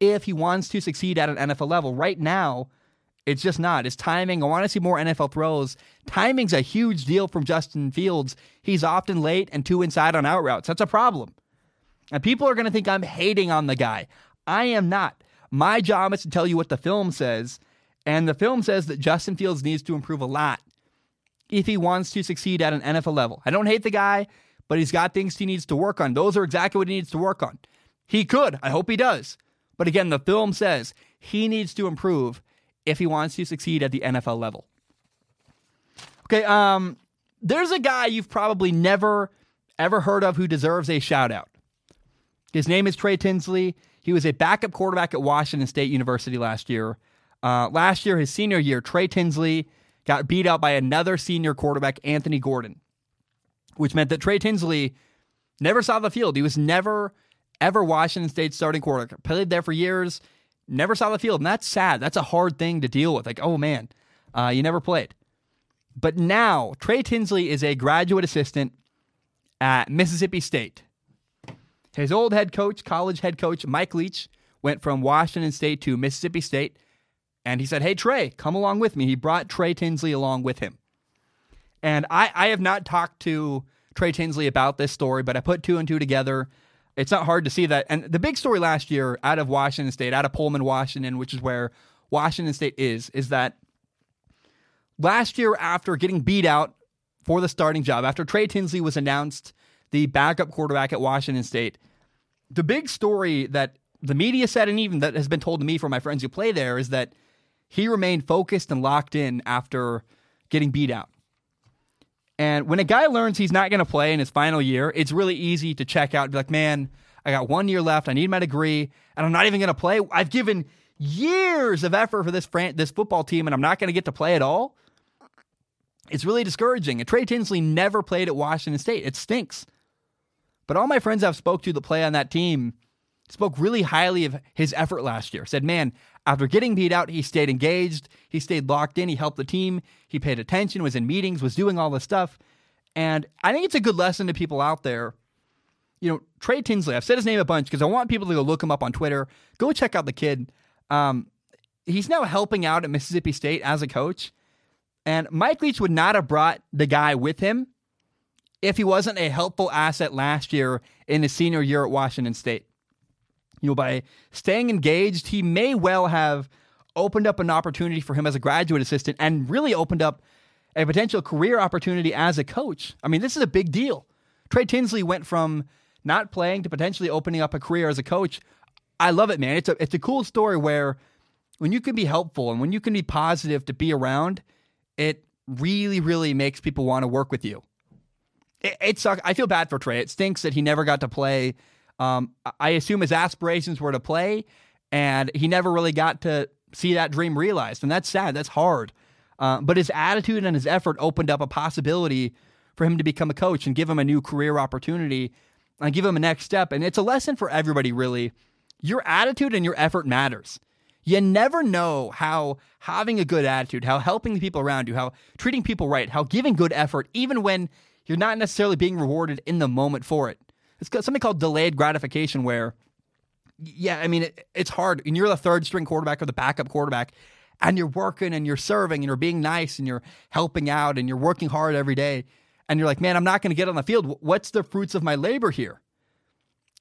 if he wants to succeed at an NFL level. Right now, it's just not. It's timing, I want to see more NFL throws. Timing's a huge deal from Justin Fields. He's often late and too inside on out routes. That's a problem. And people are going to think I'm hating on the guy. I am not. My job is to tell you what the film says, and the film says that Justin Fields needs to improve a lot if he wants to succeed at an NFL level. I don't hate the guy, but he's got things he needs to work on. Those are exactly what he needs to work on. He could. I hope he does. But again, the film says he needs to improve if he wants to succeed at the NFL level. Okay, um, there's a guy you've probably never ever heard of who deserves a shout out. His name is Trey Tinsley. He was a backup quarterback at Washington State University last year. Uh, last year, his senior year, Trey Tinsley got beat out by another senior quarterback, Anthony Gordon, which meant that Trey Tinsley never saw the field. He was never, ever Washington State starting quarterback. Played there for years, never saw the field. And that's sad. That's a hard thing to deal with. Like, oh man, uh, you never played. But now, Trey Tinsley is a graduate assistant at Mississippi State. His old head coach, college head coach, Mike Leach, went from Washington State to Mississippi State. And he said, Hey, Trey, come along with me. He brought Trey Tinsley along with him. And I, I have not talked to Trey Tinsley about this story, but I put two and two together. It's not hard to see that. And the big story last year out of Washington State, out of Pullman, Washington, which is where Washington State is, is that last year, after getting beat out for the starting job, after Trey Tinsley was announced the backup quarterback at Washington State, the big story that the media said, and even that has been told to me from my friends who play there, is that he remained focused and locked in after getting beat out. And when a guy learns he's not going to play in his final year, it's really easy to check out and be like, man, I got one year left. I need my degree, and I'm not even going to play. I've given years of effort for this fran- this football team, and I'm not going to get to play at all. It's really discouraging. And Trey Tinsley never played at Washington State. It stinks. But all my friends I've spoke to that play on that team spoke really highly of his effort last year. Said, man, after getting beat out, he stayed engaged, he stayed locked in, he helped the team, he paid attention, was in meetings, was doing all this stuff. And I think it's a good lesson to people out there. You know, Trey Tinsley, I've said his name a bunch because I want people to go look him up on Twitter. Go check out the kid. Um, he's now helping out at Mississippi State as a coach. And Mike Leach would not have brought the guy with him if he wasn't a helpful asset last year in his senior year at Washington State. You know, by staying engaged, he may well have opened up an opportunity for him as a graduate assistant and really opened up a potential career opportunity as a coach. I mean, this is a big deal. Trey Tinsley went from not playing to potentially opening up a career as a coach. I love it, man. It's a it's a cool story where when you can be helpful and when you can be positive to be around, it really, really makes people want to work with you. It, it sucks. I feel bad for Trey. It stinks that he never got to play. Um, I assume his aspirations were to play, and he never really got to see that dream realized. And that's sad. That's hard. Uh, but his attitude and his effort opened up a possibility for him to become a coach and give him a new career opportunity and give him a next step. And it's a lesson for everybody, really. Your attitude and your effort matters. You never know how having a good attitude, how helping the people around you, how treating people right, how giving good effort, even when you're not necessarily being rewarded in the moment for it. It's got something called delayed gratification where, yeah, I mean, it, it's hard. And you're the third string quarterback or the backup quarterback, and you're working and you're serving and you're being nice and you're helping out and you're working hard every day. And you're like, man, I'm not going to get on the field. What's the fruits of my labor here?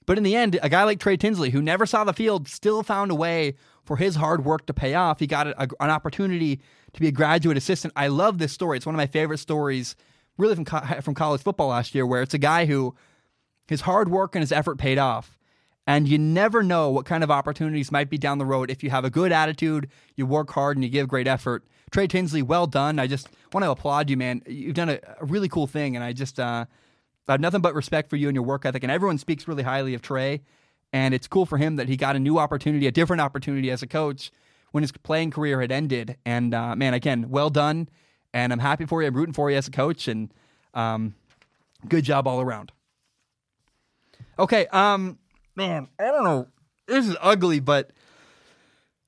But in the end, a guy like Trey Tinsley, who never saw the field, still found a way for his hard work to pay off. He got a, a, an opportunity to be a graduate assistant. I love this story. It's one of my favorite stories, really from co- from college football last year, where it's a guy who his hard work and his effort paid off. And you never know what kind of opportunities might be down the road if you have a good attitude, you work hard, and you give great effort. Trey Tinsley, well done. I just want to applaud you, man. You've done a, a really cool thing, and I just uh, I have nothing but respect for you and your work ethic. And everyone speaks really highly of Trey, and it's cool for him that he got a new opportunity, a different opportunity as a coach when his playing career had ended. And uh, man, again, well done, and I'm happy for you. I'm rooting for you as a coach, and um, good job all around. Okay, um, man, I don't know. This is ugly, but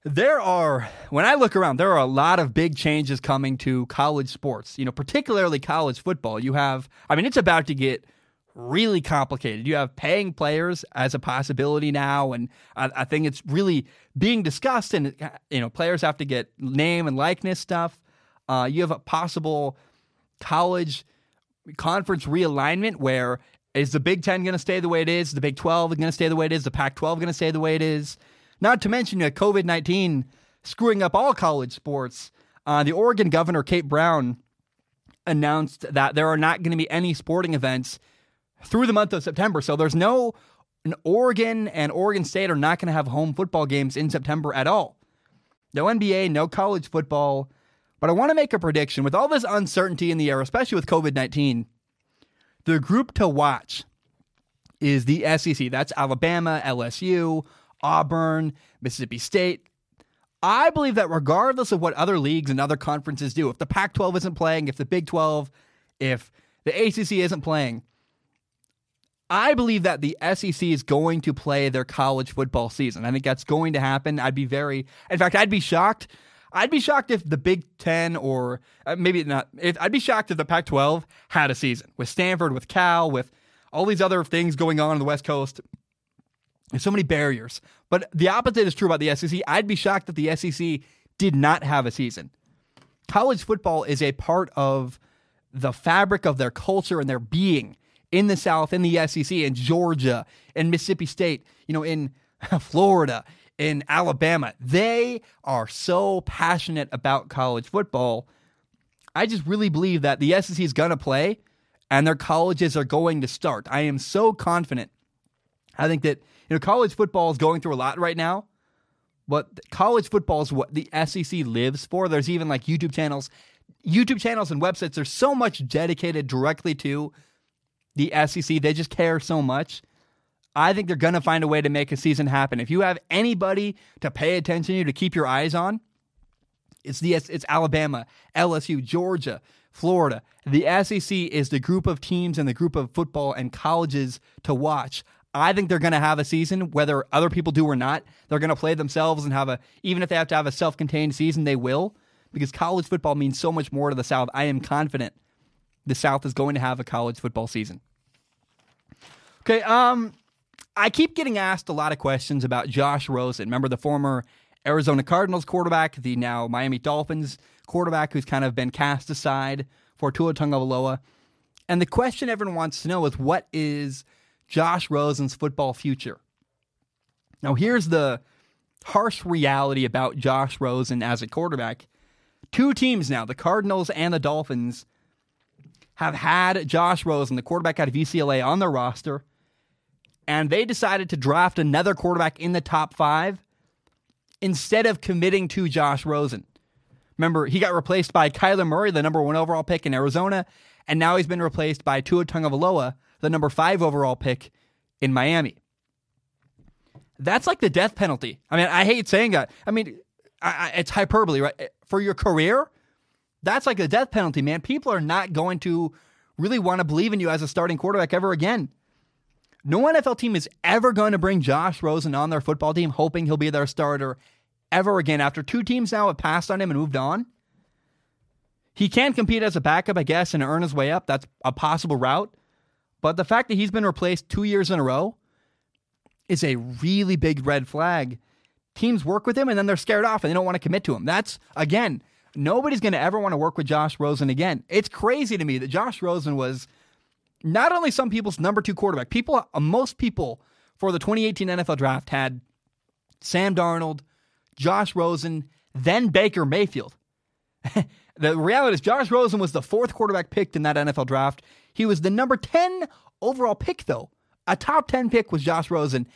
there are when I look around, there are a lot of big changes coming to college sports. You know, particularly college football. You have, I mean, it's about to get really complicated. You have paying players as a possibility now, and I, I think it's really being discussed. And you know, players have to get name and likeness stuff. Uh, you have a possible college conference realignment where is the Big Ten going to stay the way it is? The Big 12 going to stay the way it is? The Pac 12 going to stay the way it is? Not to mention uh, COVID 19 screwing up all college sports. Uh, the Oregon governor, Kate Brown, announced that there are not going to be any sporting events through the month of September. So there's no, an Oregon and Oregon State are not going to have home football games in September at all. No NBA, no college football. But I want to make a prediction with all this uncertainty in the air, especially with COVID 19 the group to watch is the SEC. That's Alabama, LSU, Auburn, Mississippi State. I believe that regardless of what other leagues and other conferences do, if the Pac 12 isn't playing, if the Big 12, if the ACC isn't playing, I believe that the SEC is going to play their college football season. I think that's going to happen. I'd be very, in fact, I'd be shocked I'd be shocked if the Big Ten or uh, maybe not. If, I'd be shocked if the Pac-12 had a season with Stanford, with Cal, with all these other things going on in the West Coast. There's so many barriers. But the opposite is true about the SEC. I'd be shocked if the SEC did not have a season. College football is a part of the fabric of their culture and their being in the South, in the SEC, in Georgia, in Mississippi State, you know, in Florida, in Alabama. They are so passionate about college football. I just really believe that the SEC is going to play and their colleges are going to start. I am so confident. I think that you know college football is going through a lot right now, But college football is what the SEC lives for. There's even like YouTube channels, YouTube channels and websites. There's so much dedicated directly to the SEC. They just care so much. I think they're going to find a way to make a season happen. If you have anybody to pay attention to, to keep your eyes on, it's the it's Alabama, LSU, Georgia, Florida. The SEC is the group of teams and the group of football and colleges to watch. I think they're going to have a season, whether other people do or not. They're going to play themselves and have a, even if they have to have a self contained season, they will, because college football means so much more to the South. I am confident the South is going to have a college football season. Okay, um, I keep getting asked a lot of questions about Josh Rosen. Remember the former Arizona Cardinals quarterback, the now Miami Dolphins quarterback who's kind of been cast aside for Tua Tagovailoa. And the question everyone wants to know is what is Josh Rosen's football future? Now, here's the harsh reality about Josh Rosen as a quarterback. Two teams now, the Cardinals and the Dolphins, have had Josh Rosen, the quarterback out of UCLA, on their roster, and they decided to draft another quarterback in the top five instead of committing to Josh Rosen. Remember, he got replaced by Kyler Murray, the number one overall pick in Arizona, and now he's been replaced by Tua Tagovailoa, the number five overall pick in Miami. That's like the death penalty. I mean, I hate saying that. I mean, I, I, it's hyperbole, right? For your career, that's like a death penalty, man. People are not going to really want to believe in you as a starting quarterback ever again. No NFL team is ever going to bring Josh Rosen on their football team hoping he'll be their starter ever again. After two teams now have passed on him and moved on, he can compete as a backup, I guess, and earn his way up. That's a possible route. But the fact that he's been replaced two years in a row is a really big red flag. Teams work with him and then they're scared off and they don't want to commit to him. That's, again, nobody's going to ever want to work with Josh Rosen again. It's crazy to me that Josh Rosen was not only some people's number two quarterback, people, uh, most people for the 2018 NFL draft had Sam Darnold, Josh Rosen, then Baker Mayfield. the reality is, Josh Rosen was the fourth quarterback picked in that NFL draft. He was the number 10 overall pick, though. A top 10 pick was Josh Rosen.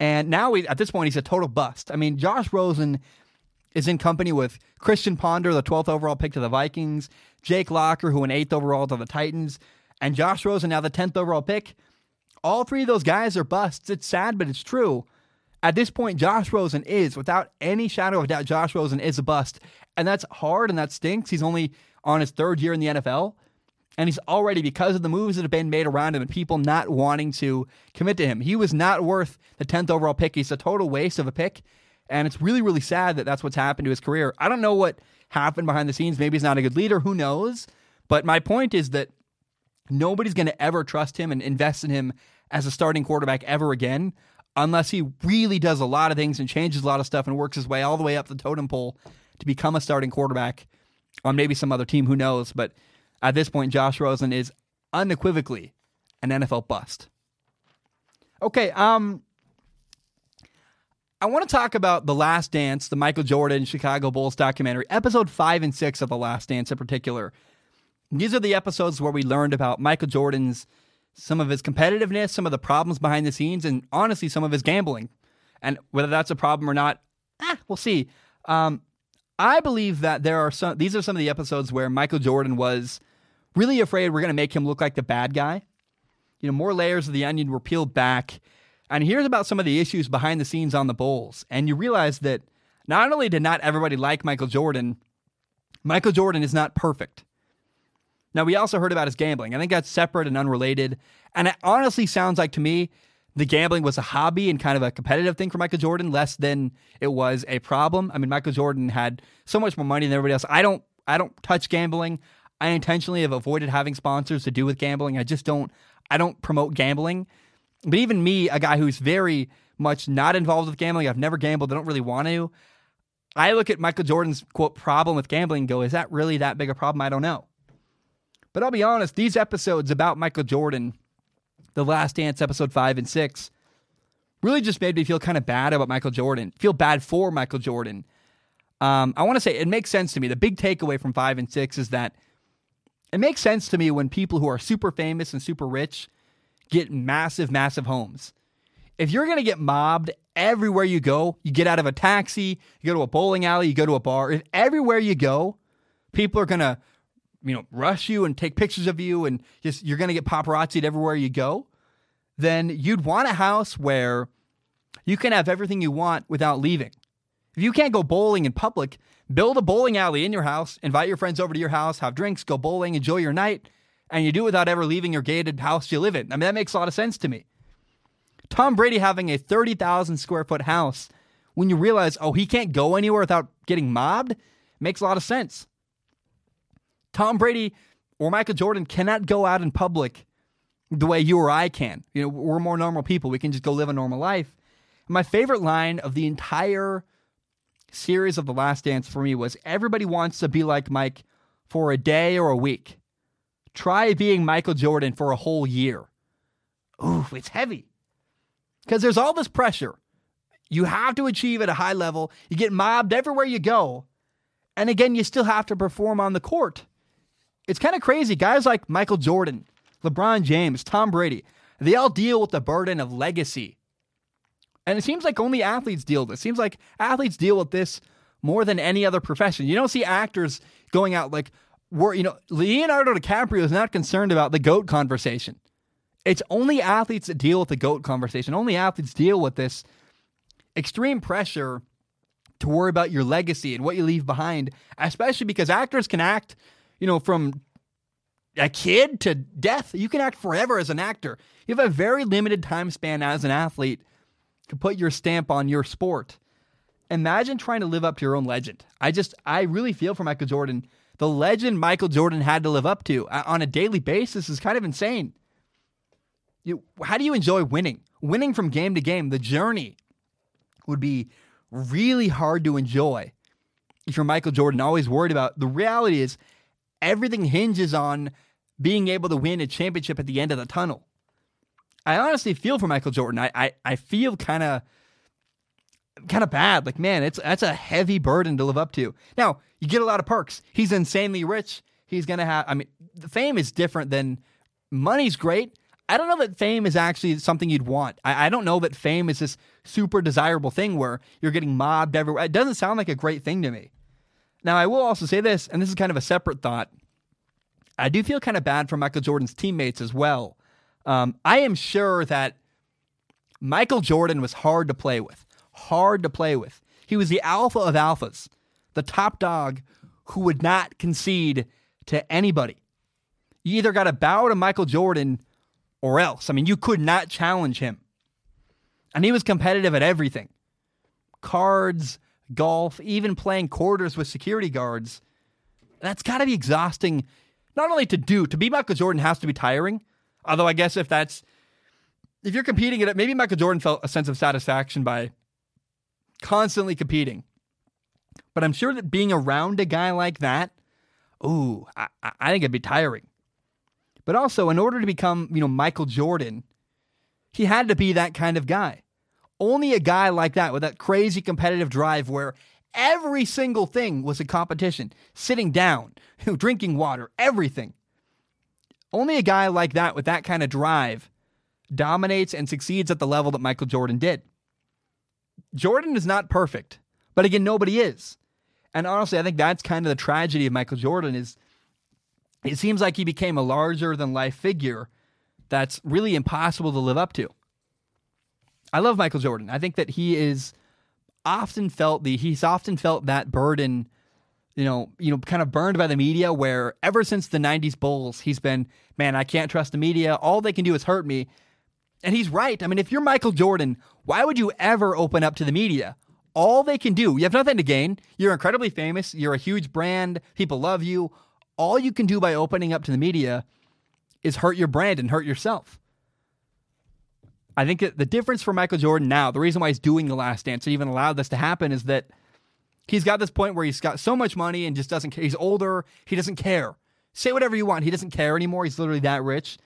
And now, he, at this point, he's a total bust. I mean, Josh Rosen is in company with Christian Ponder, the 12th overall pick to the Vikings, Jake Locker, who went 8th overall to the Titans, and Josh Rosen, now the 10th overall pick. All three of those guys are busts. It's sad, but it's true. At this point, Josh Rosen is, without any shadow of doubt, Josh Rosen is a bust. And that's hard and that stinks. He's only on his third year in the NFL. And he's already, because of the moves that have been made around him and people not wanting to commit to him, he was not worth the 10th overall pick. He's a total waste of a pick. And it's really, really sad that that's what's happened to his career. I don't know what happened behind the scenes. Maybe he's not a good leader. Who knows? But my point is that Nobody's going to ever trust him and invest in him as a starting quarterback ever again unless he really does a lot of things and changes a lot of stuff and works his way all the way up the totem pole to become a starting quarterback on maybe some other team. Who knows? But at this point, Josh Rosen is unequivocally an NFL bust. Okay, um, I want to talk about The Last Dance, the Michael Jordan Chicago Bulls documentary, episode five and six of The Last Dance in particular. These are the episodes where we learned about Michael Jordan's some of his competitiveness, some of the problems behind the scenes, and honestly, some of his gambling. And whether that's a problem or not, eh, we'll see. Um, I believe that there are some. These are some of the episodes where Michael Jordan was really afraid we're going to make him look like the bad guy. You know, more layers of the onion were peeled back, and here's about some of the issues behind the scenes on the Bulls. And you realize that not only did not everybody like Michael Jordan, Michael Jordan is not perfect. Now, we also heard about his gambling. I think that's separate and unrelated. And it honestly sounds like to me, the gambling was a hobby and kind of a competitive thing for Michael Jordan, less than it was a problem. I mean, Michael Jordan had so much more money than everybody else. I don't, I don't touch gambling. I intentionally have avoided having sponsors to do with gambling. I just don't, I don't promote gambling. But even me, a guy who's very much not involved with gambling, I've never gambled. I don't really want to. I look at Michael Jordan's quote problem with gambling go, is that really that big a problem? I don't know. But I'll be honest, these episodes about Michael Jordan, The Last Dance, episode five and six, really just made me feel kind of bad about Michael Jordan, feel bad for Michael Jordan. Um, I want to say it makes sense to me. The big takeaway from five and six is that it makes sense to me when people who are super famous and super rich get massive, massive homes. If you're going to get mobbed everywhere you go, you get out of a taxi, you go to a bowling alley, you go to a bar, if everywhere you go, people are going to you know, rush you and take pictures of you and just you're going to get paparazzied everywhere you go, then you'd want a house where you can have everything you want without leaving. If you can't go bowling in public, build a bowling alley in your house, invite your friends over to your house, have drinks, go bowling, enjoy your night, and you do it without ever leaving your gated house you live in. I mean, that makes a lot of sense to me. Tom Brady having a 30,000 square foot house, when you realize, oh, he can't go anywhere without getting mobbed, makes a lot of sense. Tom Brady or Michael Jordan cannot go out in public the way you or I can. You know, we're more normal people. We can just go live a normal life. My favorite line of the entire series of The Last Dance for me was everybody wants to be like Mike for a day or a week. Try being Michael Jordan for a whole year. Ooh, it's heavy. Because there's all this pressure. You have to achieve at a high level. You get mobbed everywhere you go. And again, you still have to perform on the court. It's kind of crazy. Guys like Michael Jordan, LeBron James, Tom Brady, they all deal with the burden of legacy. And it seems like only athletes deal with this. It seems like athletes deal with this more than any other profession. You don't see actors going out like, we're, you know, Leonardo DiCaprio is not concerned about the GOAT conversation. It's only athletes that deal with the GOAT conversation. Only athletes deal with this extreme pressure to worry about your legacy and what you leave behind, especially because actors can act you know, from a kid to death. You can act forever as an actor. You have a very limited time span as an athlete to put your stamp on your sport. Imagine trying to live up to your own legend. I just, I really feel for Michael Jordan. The legend Michael Jordan had to live up to uh, on a daily basis is kind of insane. You, how do you enjoy winning? Winning from game to game, the journey would be really hard to enjoy if you're Michael Jordan, always worried about. The reality is, everything hinges on being able to win a championship at the end of the tunnel. I honestly feel for Michael Jordan. I I, I feel kind of kind of bad. Like, man, it's that's a heavy burden to live up to. Now, you get a lot of perks. He's insanely rich. He's gonna have I mean, fame is different than money's great. I don't know that fame is actually something you'd want. I, I don't know that fame is this super desirable thing where you're getting mobbed everywhere. It doesn't sound like a great thing to me. Now, I will also say this, and this is kind of a separate thought. I do feel kind of bad for Michael Jordan's teammates as well. Um, I am sure that Michael Jordan was hard to play with, hard to play with. He was the alpha of alphas, the top dog who would not concede to anybody. You either got to bow to Michael Jordan or else. I mean, you could not challenge him. And he was competitive at everything cards, golf, even playing quarters with security guards, that's got to be exhausting. Not only to do, to be Michael Jordan has to be tiring. Although I guess if that's if you're competing at it, maybe Michael Jordan felt a sense of satisfaction by constantly competing. But I'm sure that being around a guy like that, ooh, I, I think it'd be tiring. But also, in order to become, you know, Michael Jordan, he had to be that kind of guy. Only a guy like that with that crazy competitive drive where every single thing was a competition, sitting down, drinking water, everything. Only a guy like that with that kind of drive dominates and succeeds at the level that Michael Jordan did. Jordan is not perfect, but again, nobody is. And honestly, I think that's kind of the tragedy of Michael Jordan is it seems like he became a larger than life figure that's really impossible to live up to. I love Michael Jordan. I think that he is often felt the he's often felt that burden, you know, you know, kind of burned by the media. Where ever since the '90s Bulls, he's been, man, I can't trust the media. All they can do is hurt me. And he's right. I mean, if you're Michael Jordan, why would you ever open up to the media? All they can do, you have nothing to gain. You're incredibly famous. You're a huge brand. People love you. All you can do by opening up to the media is hurt your brand and hurt yourself. I think the difference for Michael Jordan now, the reason why he's doing the last dance or even allowed this to happen is that he's got this point where he's got so much money and just doesn't care. He's older. He doesn't care. Say whatever you want. He doesn't care anymore. He's literally that rich.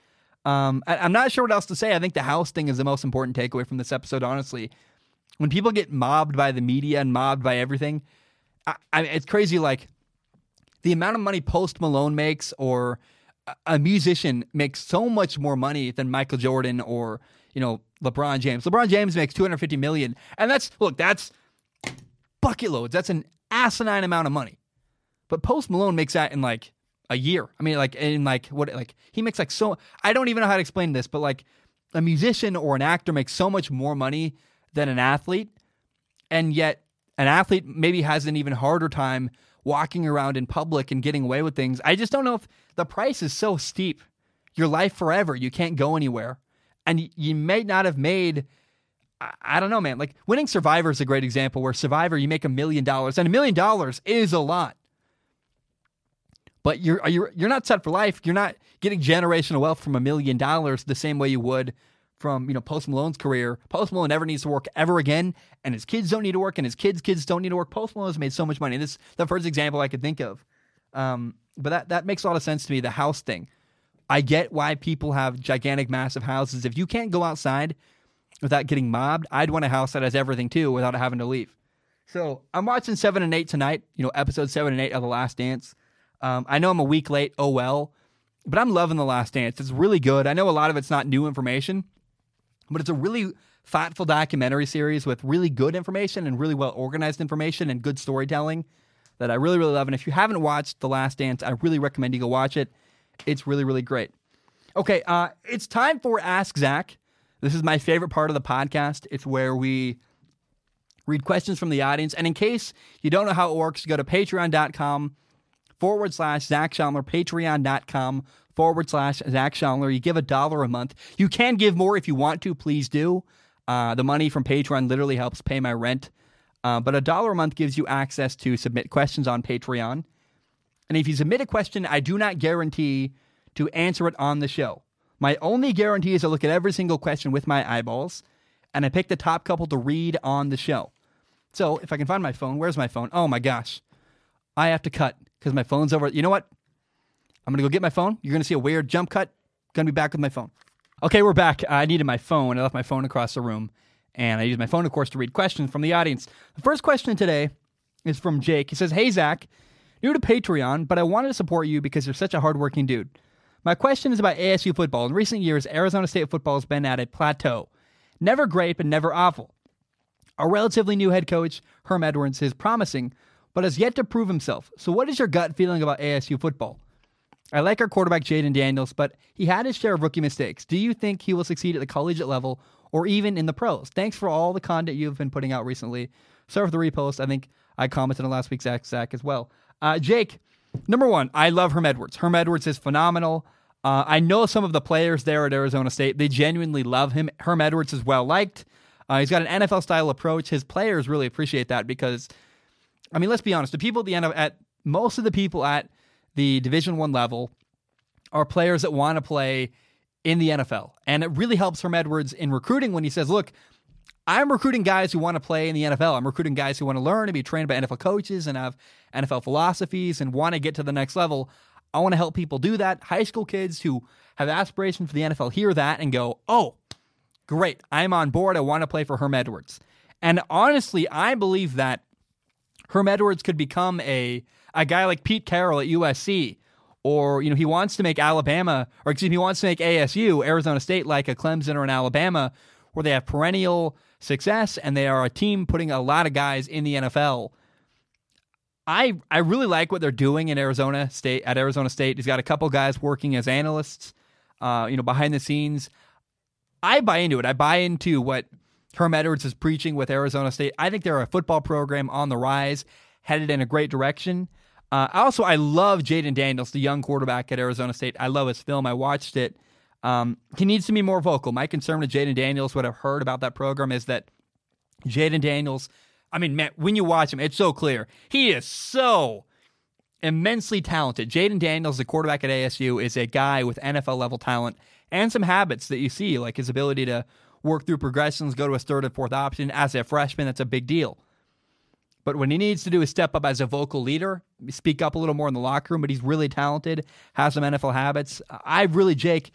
Um, I, am not sure what else to say. I think the house thing is the most important takeaway from this episode, honestly. When people get mobbed by the media and mobbed by everything, I, I, it's crazy. Like the amount of money Post Malone makes or a musician makes so much more money than Michael Jordan or you know, LeBron James. LeBron James makes 250 million, and that's look, that's bucket loads. That's an asinine amount of money. But Post Malone makes that in like a year. I mean, like in like what like he makes like so. I don't even know how to explain this, but like a musician or an actor makes so much more money than an athlete, and yet an athlete maybe has an even harder time walking around in public and getting away with things. I just don't know if the price is so steep. Your life forever, you can't go anywhere, and you may not have made. I don't know, man. Like winning Survivor is a great example where Survivor, you make a million dollars, and a million dollars is a lot but you're you're you're not set for life. You're not getting generational wealth from a million dollars the same way you would from you know Post Malone's career. Post Malone never needs to work ever again, and his kids don't need to work, and his kids' kids don't need to work. Post Malone has made so much money. This is the first example I could think of. Um, but that that makes a lot of sense to me. The house thing, I get why people have gigantic, massive houses. If you can't go outside without getting mobbed, I'd want a house that has everything too, without having to leave. So I'm watching seven and eight tonight. You know, episode seven and eight of The Last Dance. Um, I know I'm a week late. Oh well, but I'm loving The Last Dance. It's really good. I know a lot of it's not new information, but it's a really thoughtful documentary series with really good information and really well organized information and good storytelling that I really really love. And if you haven't watched The Last Dance, I really recommend you go watch it. It's really really great. Okay, uh, it's time for Ask Zach. This is my favorite part of the podcast. It's where we read questions from the audience. And in case you don't know how it works, go to patreon.com forward slash Zach Schomler, patreon.com forward slash Zach Schomler. You give a dollar a month. You can give more if you want to, please do. Uh, the money from Patreon literally helps pay my rent. Uh, but a dollar a month gives you access to submit questions on Patreon. And if you submit a question, I do not guarantee to answer it on the show. My only guarantee is to look at every single question with my eyeballs, and I pick the top couple to read on the show. So if I can find my phone, where's my phone? Oh my gosh. I have to cut because my phone's over. You know what? I'm gonna go get my phone. You're gonna see a weird jump cut. Gonna be back with my phone. Okay, we're back. I needed my phone. I left my phone across the room, and I used my phone, of course, to read questions from the audience. The first question today is from Jake. He says, "Hey Zach, new to Patreon, but I wanted to support you because you're such a hardworking dude. My question is about ASU football. In recent years, Arizona State football has been at a plateau. Never great, but never awful. Our relatively new head coach, Herm Edwards, is promising, but has yet to prove himself. So, what is your gut feeling about ASU football? I like our quarterback, Jayden Daniels, but he had his share of rookie mistakes. Do you think he will succeed at the collegiate level or even in the pros? Thanks for all the content you've been putting out recently. Sorry for the repost. I think I commented on last week's Zach Zach as well. Uh, Jake, number one, I love Herm Edwards. Herm Edwards is phenomenal. Uh, I know some of the players there at Arizona State. They genuinely love him. Herm Edwards is well liked. Uh, he's got an NFL style approach. His players really appreciate that because I mean, let's be honest. The people at the end of at most of the people at the Division One level are players that want to play in the NFL, and it really helps Herm Edwards in recruiting when he says, "Look, I'm recruiting guys who want to play in the NFL. I'm recruiting guys who want to learn and be trained by NFL coaches and have NFL philosophies and want to get to the next level. I want to help people do that. High school kids who have aspirations for the NFL hear that and go, "Oh, great! I'm on board. I want to play for Herm Edwards." And honestly, I believe that Herm Edwards could become a a guy like Pete Carroll at USC, or you know he wants to make Alabama, or excuse me, he wants to make ASU, Arizona State, like a Clemson or an Alabama, where they have perennial success and they are a team putting a lot of guys in the NFL. I I really like what they're doing in Arizona State at Arizona State. He's got a couple guys working as analysts, uh, you know, behind the scenes. I buy into it. I buy into what Herm Edwards is preaching with Arizona State. I think they're a football program on the rise, headed in a great direction. Uh, also, I love Jayden Daniels, the young quarterback at Arizona State. I love his film. I watched it. Um, he needs to be more vocal. My concern with Jayden Daniels, what I've heard about that program, is that Jayden Daniels, I mean, man, when you watch him, it's so clear. He is so immensely talented. Jayden Daniels, the quarterback at ASU, is a guy with NFL level talent and some habits that you see, like his ability to work through progressions, go to a third and fourth option. As a freshman, that's a big deal. But when he needs to do is step up as a vocal leader, speak up a little more in the locker room, but he's really talented, has some NFL habits. I really, Jake,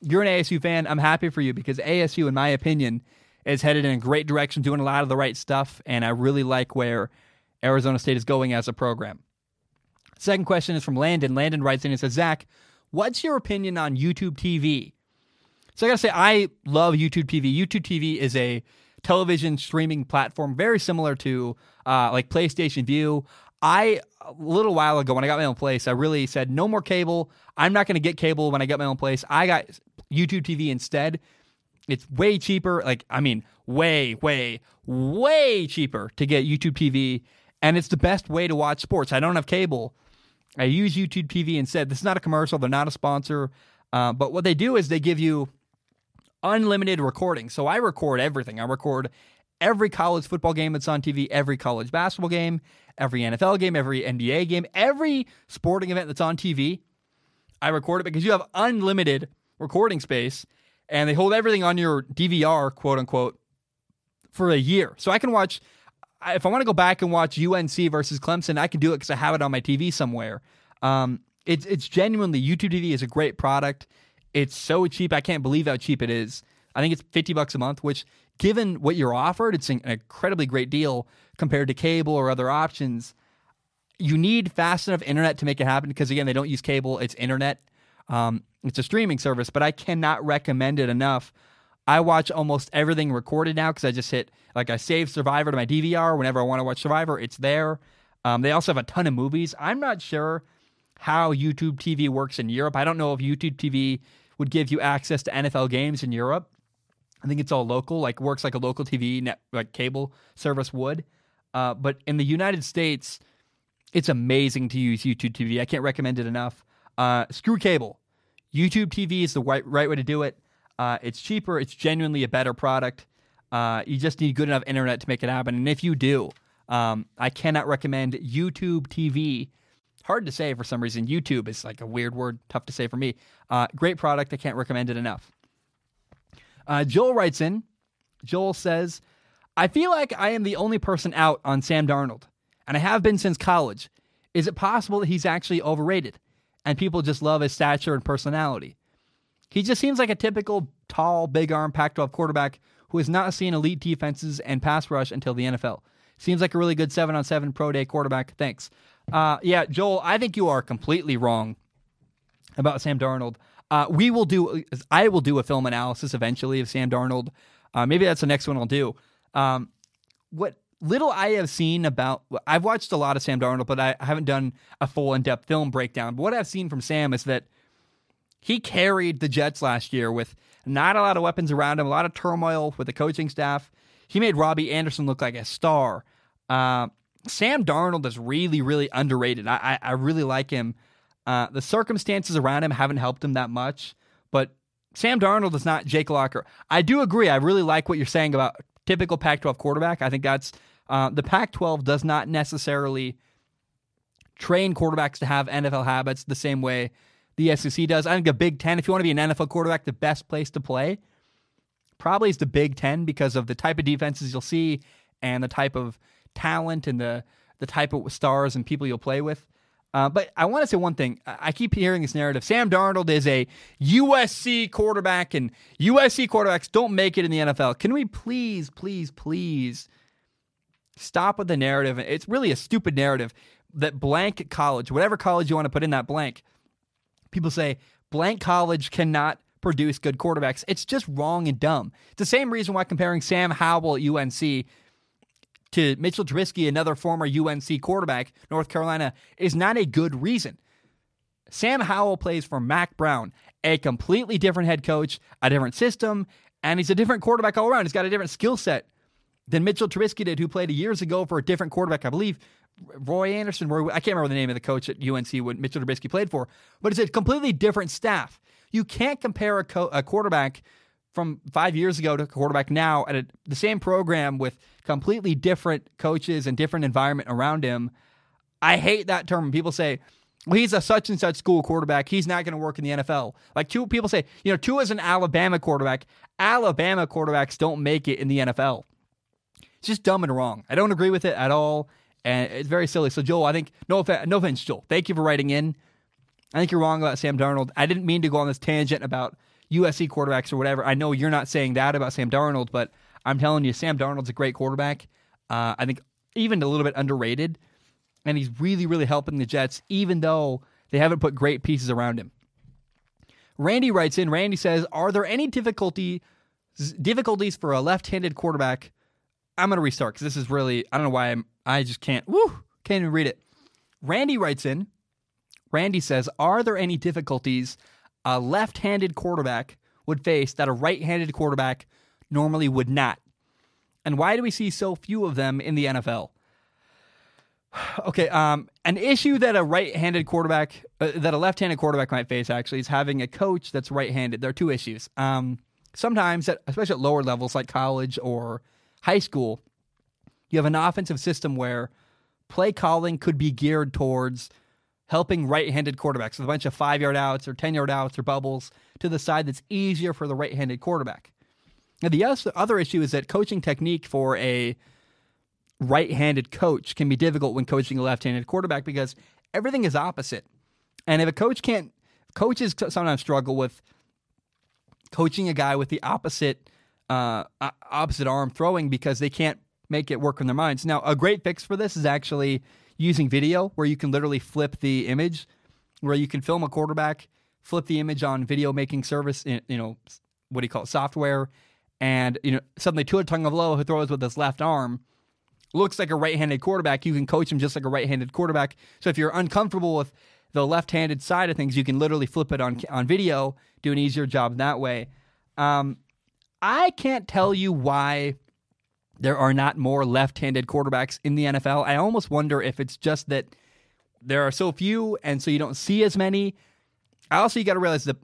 you're an ASU fan. I'm happy for you because ASU, in my opinion, is headed in a great direction, doing a lot of the right stuff, and I really like where Arizona State is going as a program. Second question is from Landon. Landon writes in and says, Zach, what's your opinion on YouTube TV? So I gotta say, I love YouTube TV. YouTube TV is a television streaming platform very similar to uh, like PlayStation Vue. I a little while ago when I got my own place, I really said no more cable. I'm not going to get cable when I get my own place. I got YouTube TV instead. It's way cheaper. Like I mean, way, way, way cheaper to get YouTube TV, and it's the best way to watch sports. I don't have cable. I use YouTube TV instead. This is not a commercial. They're not a sponsor. Uh, but what they do is they give you unlimited recording. So I record everything. I record every college football game that's on TV, every college basketball game, every NFL game, every NBA game, every sporting event that's on TV. I record it because you have unlimited recording space and they hold everything on your DVR, quote unquote, for a year. So I can watch, if I want to go back and watch UNC versus Clemson, I can do it because I have it on my TV somewhere. Um, it's, it's genuinely, YouTube TV is a great product. It's so cheap. I can't believe how cheap it is. I think it's 50 bucks a month, which given what you're offered, it's an incredibly great deal compared to cable or other options. You need fast enough internet to make it happen because again, they don't use cable, it's internet. Um, it's a streaming service, but I cannot recommend it enough. I watch almost everything recorded now because I just hit like I save Survivor to my DVR whenever I want to watch Survivor. It's there. Um, they also have a ton of movies. I'm not sure how YouTube TV works in Europe. I don't know if YouTube TV would give you access to NFL games in Europe. I think it's all local, like works like a local TV net, like cable service would. Uh, but in the United States, it's amazing to use YouTube TV. I can't recommend it enough. Uh, screw cable. YouTube TV is the right, right way to do it. Uh, it's cheaper. It's genuinely a better product. Uh, you just need good enough internet to make it happen. And if you do, um, I cannot recommend YouTube TV hard to say for some reason. YouTube is like a weird word, tough to say for me. Uh, great product. I can't recommend it enough. Uh, Joel writes in. Joel says, I feel like I am the only person out on Sam Darnold, and I have been since college. Is it possible that he's actually overrated and people just love his stature and personality? He just seems like a typical tall, big arm Pac 12 quarterback who has not seen elite defenses and pass rush until the NFL. Seems like a really good seven on seven pro day quarterback. Thanks. Uh, yeah, Joel, I think you are completely wrong about Sam Darnold. Uh, we will do. I will do a film analysis eventually of Sam Darnold. Uh, maybe that's the next one I'll do. Um, what little I have seen about, I've watched a lot of Sam Darnold, but I haven't done a full in depth film breakdown. But what I've seen from Sam is that he carried the Jets last year with not a lot of weapons around him, a lot of turmoil with the coaching staff. He made Robbie Anderson look like a star. Uh, Sam Darnold is really, really underrated. I, I, I really like him. Uh, the circumstances around him haven't helped him that much, but Sam Darnold is not Jake Locker. I do agree. I really like what you're saying about typical Pac 12 quarterback. I think that's uh, the Pac 12 does not necessarily train quarterbacks to have NFL habits the same way the SEC does. I think the Big Ten, if you want to be an NFL quarterback, the best place to play probably is the Big Ten because of the type of defenses you'll see and the type of talent and the the type of stars and people you'll play with. Uh, but I want to say one thing. I keep hearing this narrative. Sam Darnold is a USC quarterback, and USC quarterbacks don't make it in the NFL. Can we please, please, please stop with the narrative? It's really a stupid narrative that blank college, whatever college you want to put in that blank, people say blank college cannot produce good quarterbacks. It's just wrong and dumb. It's the same reason why comparing Sam Howell at UNC to Mitchell Trubisky, another former UNC quarterback, North Carolina, is not a good reason. Sam Howell plays for Mack Brown, a completely different head coach, a different system, and he's a different quarterback all around. He's got a different skill set than Mitchell Trubisky did, who played years ago for a different quarterback. I believe Roy Anderson, Roy, I can't remember the name of the coach at UNC when Mitchell Trubisky played for, but it's a completely different staff. You can't compare a, co- a quarterback from five years ago to a quarterback now at a, the same program with completely different coaches and different environment around him. I hate that term. People say, well, he's a such and such school quarterback. He's not going to work in the NFL. Like two people say, you know, two is an Alabama quarterback. Alabama quarterbacks don't make it in the NFL. It's just dumb and wrong. I don't agree with it at all, and it's very silly. So, Joel, I think no offense, no offense, Joel. Thank you for writing in. I think you're wrong about Sam Darnold. I didn't mean to go on this tangent about USC quarterbacks or whatever. I know you're not saying that about Sam Darnold, but I'm telling you, Sam Darnold's a great quarterback. Uh, I think even a little bit underrated, and he's really, really helping the Jets, even though they haven't put great pieces around him. Randy writes in. Randy says, "Are there any difficulty difficulties for a left-handed quarterback?" I'm going to restart because this is really I don't know why I'm I just can't woo can't even read it. Randy writes in. Randy says, "Are there any difficulties a left-handed quarterback would face that a right-handed quarterback normally would not?" And why do we see so few of them in the NFL? Okay, um, an issue that a right-handed quarterback, uh, that a left-handed quarterback might face actually is having a coach that's right-handed. There are two issues. Um, sometimes, at, especially at lower levels like college or high school, you have an offensive system where play calling could be geared towards helping right-handed quarterbacks with a bunch of five-yard outs or ten-yard outs or bubbles to the side that's easier for the right-handed quarterback. Now, the other issue is that coaching technique for a right handed coach can be difficult when coaching a left handed quarterback because everything is opposite. And if a coach can't, coaches sometimes struggle with coaching a guy with the opposite uh, opposite arm throwing because they can't make it work in their minds. Now, a great fix for this is actually using video where you can literally flip the image, where you can film a quarterback, flip the image on video making service, you know, what do you call it, software, and you know suddenly Tua Tagovailoa who throws with his left arm looks like a right-handed quarterback. You can coach him just like a right-handed quarterback. So if you're uncomfortable with the left-handed side of things, you can literally flip it on on video, do an easier job that way. Um, I can't tell you why there are not more left-handed quarterbacks in the NFL. I almost wonder if it's just that there are so few, and so you don't see as many. I also you got to realize that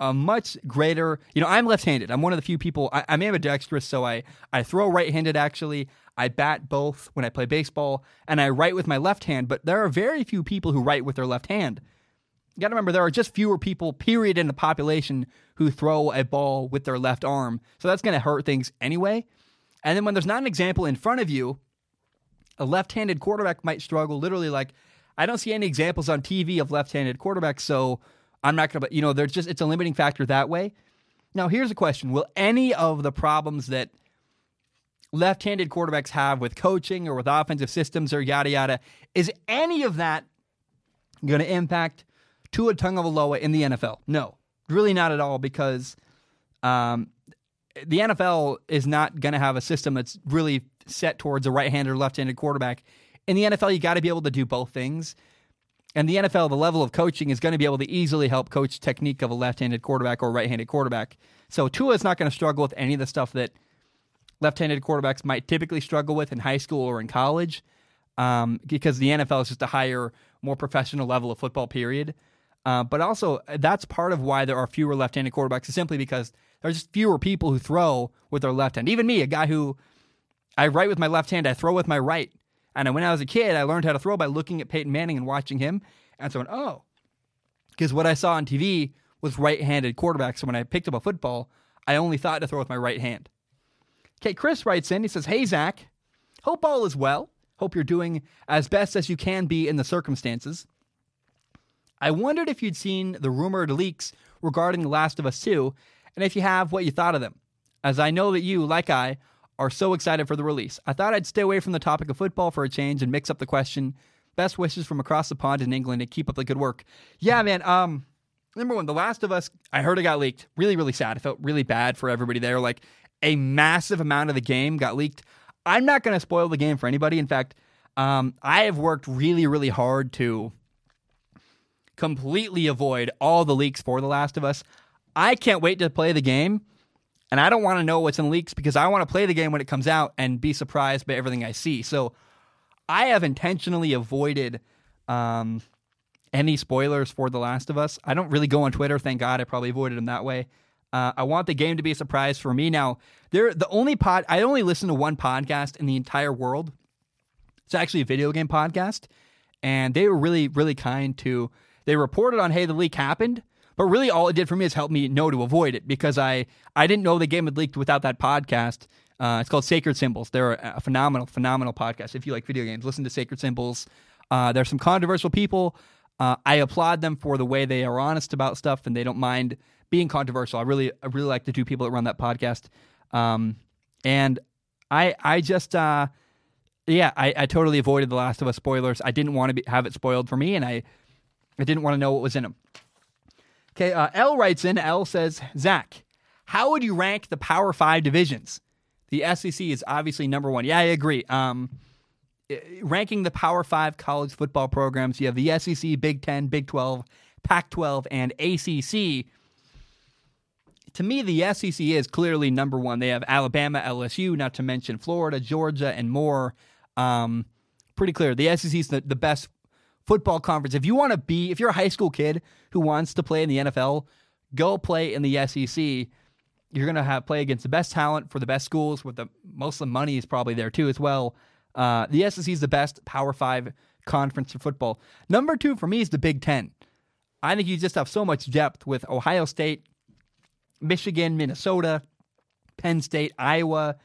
a much greater. You know, I'm left-handed. I'm one of the few people. I, I'm ambidextrous, so I I throw right-handed. Actually, I bat both when I play baseball, and I write with my left hand. But there are very few people who write with their left hand. You got to remember there are just fewer people, period, in the population who throw a ball with their left arm. So that's going to hurt things anyway. And then when there's not an example in front of you, a left-handed quarterback might struggle. Literally, like I don't see any examples on TV of left-handed quarterbacks, so I'm not going to, you know, there's just, it's a limiting factor that way. Now, here's a question Will any of the problems that left handed quarterbacks have with coaching or with offensive systems or yada yada, is any of that going to impact Tua Tagovailoa in the NFL? No, really not at all because um, the NFL is not going to have a system that's really set towards a right handed or left handed quarterback. In the NFL, you got to be able to do both things. And the NFL, the level of coaching is going to be able to easily help coach technique of a left-handed quarterback or right-handed quarterback. So Tua is not going to struggle with any of the stuff that left-handed quarterbacks might typically struggle with in high school or in college, um, because the NFL is just a higher, more professional level of football. Period. Uh, but also, that's part of why there are fewer left-handed quarterbacks, is simply because there's just fewer people who throw with their left hand. Even me, a guy who I write with my left hand, I throw with my right. And when I was a kid, I learned how to throw by looking at Peyton Manning and watching him. And so, I went, oh, because what I saw on TV was right-handed quarterbacks. So when I picked up a football, I only thought to throw with my right hand. Okay, Chris writes in. He says, "Hey Zach, hope all is well. Hope you're doing as best as you can be in the circumstances. I wondered if you'd seen the rumored leaks regarding The Last of Us 2, and if you have, what you thought of them. As I know that you, like I, are so excited for the release. I thought I'd stay away from the topic of football for a change and mix up the question. Best wishes from across the pond in England and keep up the good work. Yeah, man. Um, number one, The Last of Us, I heard it got leaked. Really, really sad. I felt really bad for everybody there. Like a massive amount of the game got leaked. I'm not going to spoil the game for anybody. In fact, um, I have worked really, really hard to completely avoid all the leaks for The Last of Us. I can't wait to play the game and I don't want to know what's in leaks because I want to play the game when it comes out and be surprised by everything I see. So I have intentionally avoided um, any spoilers for The Last of Us. I don't really go on Twitter. Thank God I probably avoided them that way. Uh, I want the game to be a surprise for me. Now, they're the only pod I only listen to one podcast in the entire world. It's actually a video game podcast, and they were really, really kind to. They reported on, hey, the leak happened, but really, all it did for me is help me know to avoid it because I I didn't know the game had leaked without that podcast. Uh, it's called Sacred Symbols. They're a phenomenal, phenomenal podcast. If you like video games, listen to Sacred Symbols. Uh, there's some controversial people. Uh, I applaud them for the way they are honest about stuff and they don't mind being controversial. I really, I really like the two people that run that podcast. Um, and I, I just, uh, yeah, I, I totally avoided the Last of Us spoilers. I didn't want to be, have it spoiled for me, and I, I didn't want to know what was in them. Okay, uh, L writes in. L says, Zach, how would you rank the Power Five divisions? The SEC is obviously number one. Yeah, I agree. Um, ranking the Power Five college football programs, you have the SEC, Big Ten, Big 12, Pac 12, and ACC. To me, the SEC is clearly number one. They have Alabama, LSU, not to mention Florida, Georgia, and more. Um, pretty clear. The SEC is the, the best football conference. If you want to be, if you're a high school kid who wants to play in the NFL, go play in the SEC. You're going to have play against the best talent for the best schools. With the most of the money is probably there too as well. Uh, the SEC is the best Power Five conference for football. Number two for me is the Big Ten. I think you just have so much depth with Ohio State, Michigan, Minnesota, Penn State, Iowa.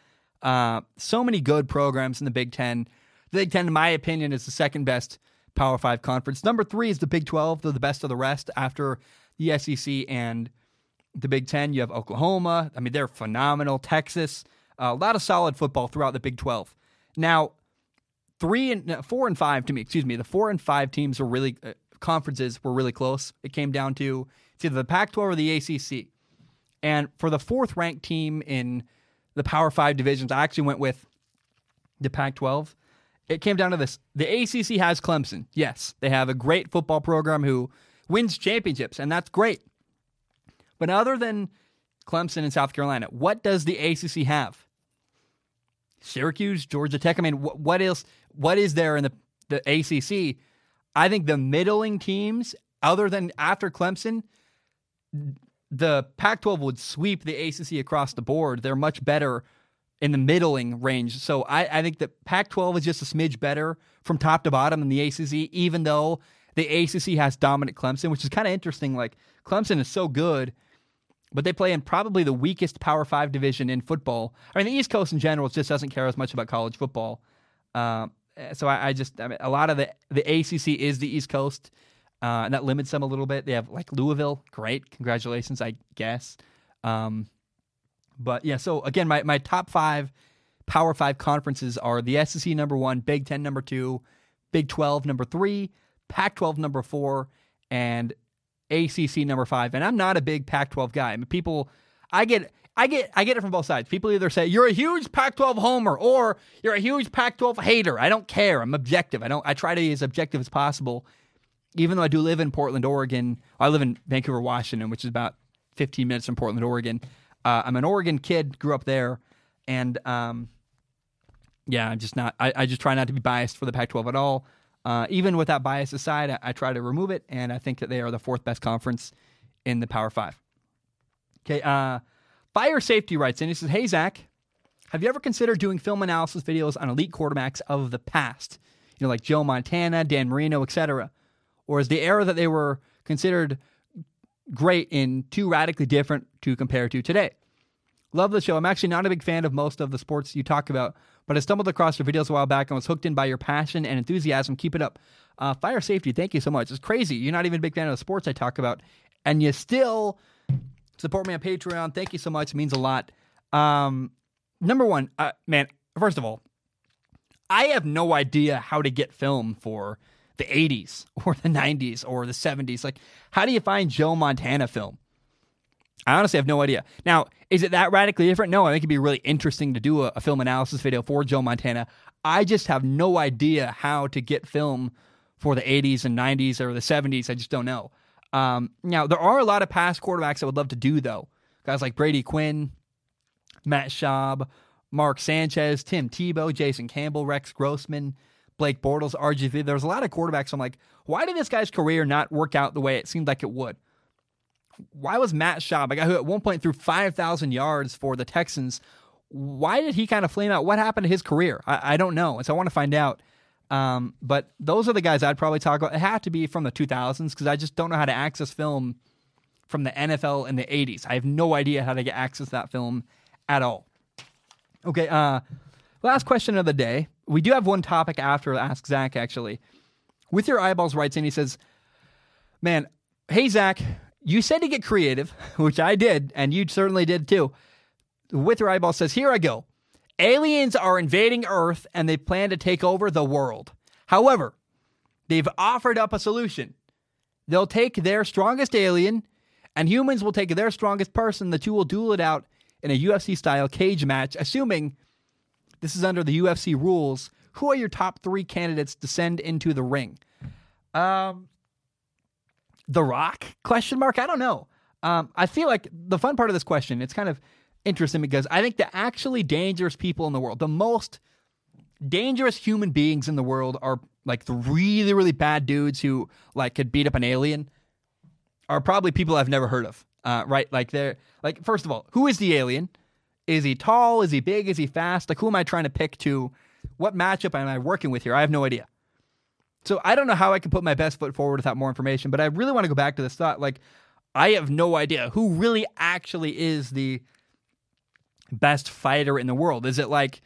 Uh, so many good programs in the Big Ten. The Big Ten, in my opinion, is the second best Power Five conference. Number three is the Big 12. They're the best of the rest after the SEC and the Big Ten. You have Oklahoma. I mean, they're phenomenal. Texas. Uh, a lot of solid football throughout the Big 12. Now, three and four and five to me, excuse me, the four and five teams were really uh, conferences were really close. It came down to it's either the Pac-12 or the ACC. And for the fourth ranked team in the Power Five divisions, I actually went with the Pac-12 it came down to this. The ACC has Clemson. Yes, they have a great football program who wins championships, and that's great. But other than Clemson and South Carolina, what does the ACC have? Syracuse, Georgia Tech. I mean, what, else? What is there in the the ACC? I think the middling teams, other than after Clemson, the Pac-12 would sweep the ACC across the board. They're much better in the middling range. So I, I think that Pac 12 is just a smidge better from top to bottom than the ACC, even though the ACC has dominant Clemson, which is kind of interesting. Like, Clemson is so good, but they play in probably the weakest Power Five division in football. I mean, the East Coast in general just doesn't care as much about college football. Uh, so I, I, just, I mean, a lot of the, the ACC is the East Coast, uh, and that limits them a little bit. They have like Louisville, great, congratulations, I guess. Um, but yeah, so again, my, my top five Power Five conferences are the SEC number one, Big Ten number two, Big 12 number three, Pac 12 number four, and ACC number five. And I'm not a big Pac 12 guy. I mean, people, I get. I get I get it from both sides. People either say you're a huge Pac-12 homer or you're a huge Pac-12 hater. I don't care. I'm objective. I don't I try to be as objective as possible. Even though I do live in Portland, Oregon, I live in Vancouver, Washington, which is about 15 minutes from Portland, Oregon. Uh, I'm an Oregon kid, grew up there, and um, yeah, I'm just not. I, I, just try not to be biased for the Pac-12 at all. Uh, even with that bias aside, I, I, try to remove it, and I think that they are the fourth best conference in the Power Five. Okay, uh, Fire Safety writes in. He says, "Hey Zach, have you ever considered doing film analysis videos on elite quarterbacks of the past? You know, like Joe Montana, Dan Marino, etc. Or is the era that they were considered great in too radically different to compare to today. Love the show. I'm actually not a big fan of most of the sports you talk about, but I stumbled across your videos a while back and was hooked in by your passion and enthusiasm. Keep it up. Uh, fire safety, thank you so much. It's crazy. You're not even a big fan of the sports I talk about, and you still support me on Patreon. Thank you so much. It means a lot. Um, number one, uh, man, first of all, I have no idea how to get film for the 80s or the 90s or the 70s. Like, how do you find Joe Montana film? I honestly have no idea. Now, is it that radically different? No, I think it'd be really interesting to do a, a, film analysis video for Joe Montana. I just have no idea how to get film for the 80s and 90s or the 70s. I just don't know. Um, now, there are a lot of past quarterbacks I would love to do, though. Guys like Brady Quinn, Matt Schaub, Mark Sanchez, Tim Tebow, Jason Campbell, Rex Grossman. Blake Bortles, RGV. There's a lot of quarterbacks. I'm like, why did this guy's career not work out the way it seemed like it would? Why was Matt Schaub, a guy who at one point threw 5,000 yards for the Texans, why did he kind of flame out? What happened to his career? I, I don't know. And so I want to find out. Um, but those are the guys I'd probably talk about. It had to be from the 2000s because I just don't know how to access film from the NFL in the 80s. I have no idea how to get access to that film at all. Okay, uh, last question of the day we do have one topic after Ask Zach, actually. With Your Eyeballs writes in, he says, Man, hey, Zach, you said to get creative, which I did, and you certainly did too. With Your Eyeballs says, Here I go. Aliens are invading Earth and they plan to take over the world. However, they've offered up a solution. They'll take their strongest alien and humans will take their strongest person. The two will duel it out in a UFC style cage match, assuming this is under the UFC rules. Who are your top three candidates to send into the ring? Um, the Rock? Question mark. I don't know. Um, I feel like the fun part of this question. It's kind of interesting because I think the actually dangerous people in the world, the most dangerous human beings in the world, are like the really really bad dudes who like could beat up an alien are probably people I've never heard of. Uh, right? Like they're like first of all, who is the alien? Is he tall? Is he big? Is he fast? Like who am I trying to pick to? What matchup am I working with here? I have no idea. So I don't know how I can put my best foot forward without more information, but I really want to go back to this thought. Like I have no idea who really actually is the best fighter in the world. Is it like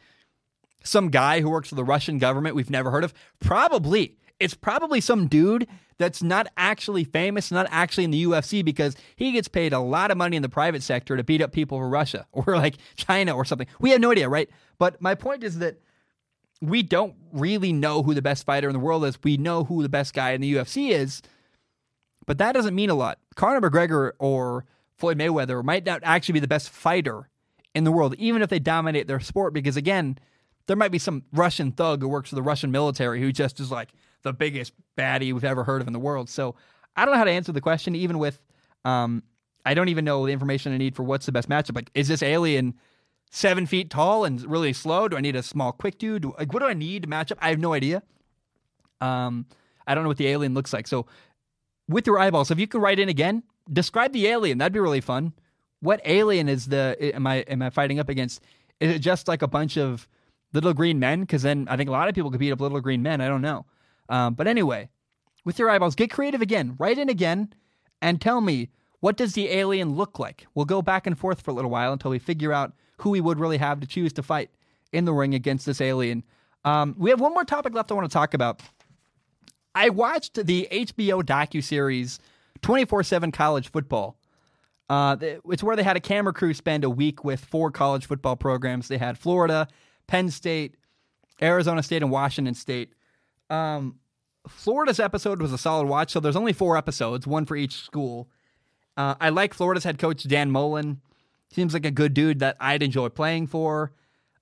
some guy who works for the Russian government we've never heard of? Probably. It's probably some dude that's not actually famous, not actually in the UFC because he gets paid a lot of money in the private sector to beat up people for Russia or like China or something. We have no idea, right? But my point is that we don't really know who the best fighter in the world is. We know who the best guy in the UFC is, but that doesn't mean a lot. Conor McGregor or Floyd Mayweather might not actually be the best fighter in the world, even if they dominate their sport, because again, there might be some Russian thug who works for the Russian military who just is like the biggest baddie we've ever heard of in the world. So I don't know how to answer the question, even with um, I don't even know the information I need for what's the best matchup. Like, is this alien seven feet tall and really slow? Do I need a small, quick dude? Like, what do I need to match up? I have no idea. Um, I don't know what the alien looks like. So, with your eyeballs, if you could write in again, describe the alien. That'd be really fun. What alien is the am I am I fighting up against? Is it just like a bunch of little green men? Because then I think a lot of people could beat up little green men. I don't know. Um, but anyway, with your eyeballs, get creative again. Write in again and tell me what does the alien look like. We'll go back and forth for a little while until we figure out who we would really have to choose to fight in the ring against this alien. Um, we have one more topic left I want to talk about. I watched the HBO docu series 24/7 College Football. Uh, it's where they had a camera crew spend a week with four college football programs. They had Florida, Penn State, Arizona State, and Washington State. Um, Florida's episode was a solid watch. So there's only four episodes, one for each school. Uh, I like Florida's head coach Dan Mullen. Seems like a good dude that I'd enjoy playing for.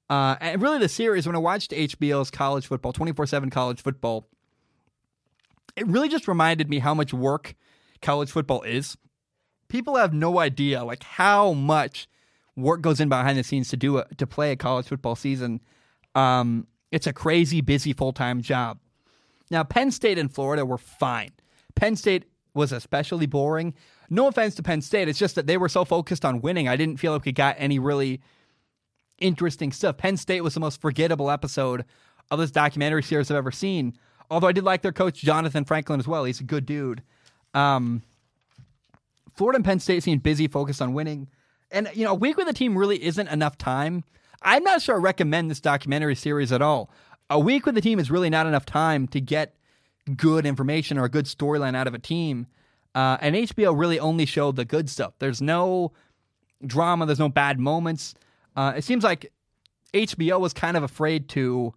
Uh, and really, the series when I watched HBO's college football, twenty four seven college football, it really just reminded me how much work college football is. People have no idea like how much work goes in behind the scenes to do a, to play a college football season. Um, it's a crazy busy full time job. Now, Penn State and Florida were fine. Penn State was especially boring. No offense to Penn State, it's just that they were so focused on winning. I didn't feel like we got any really interesting stuff. Penn State was the most forgettable episode of this documentary series I've ever seen. Although I did like their coach Jonathan Franklin as well. He's a good dude. Um, Florida and Penn State seemed busy, focused on winning. And you know, a week with a team really isn't enough time. I'm not sure I recommend this documentary series at all. A week with the team is really not enough time to get good information or a good storyline out of a team. Uh, and HBO really only showed the good stuff. There's no drama. There's no bad moments. Uh, it seems like HBO was kind of afraid to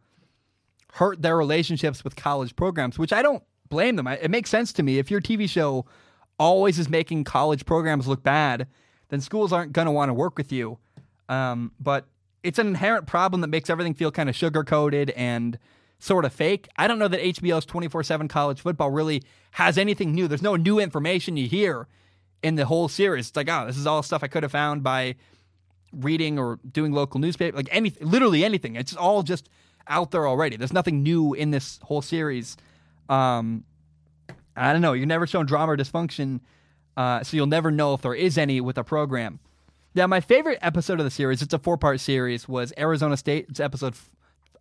hurt their relationships with college programs, which I don't blame them. It makes sense to me. If your TV show always is making college programs look bad, then schools aren't going to want to work with you. Um, but it's an inherent problem that makes everything feel kind of sugar coated and sort of fake. I don't know that HBO's 24 7 college football really has anything new. There's no new information you hear in the whole series. It's like, oh, this is all stuff I could have found by reading or doing local newspaper, like anything, literally anything. It's all just out there already. There's nothing new in this whole series. Um, I don't know. You're never shown drama or dysfunction, uh, so you'll never know if there is any with a program. Now, my favorite episode of the series, it's a four part series, was Arizona State. It's episode,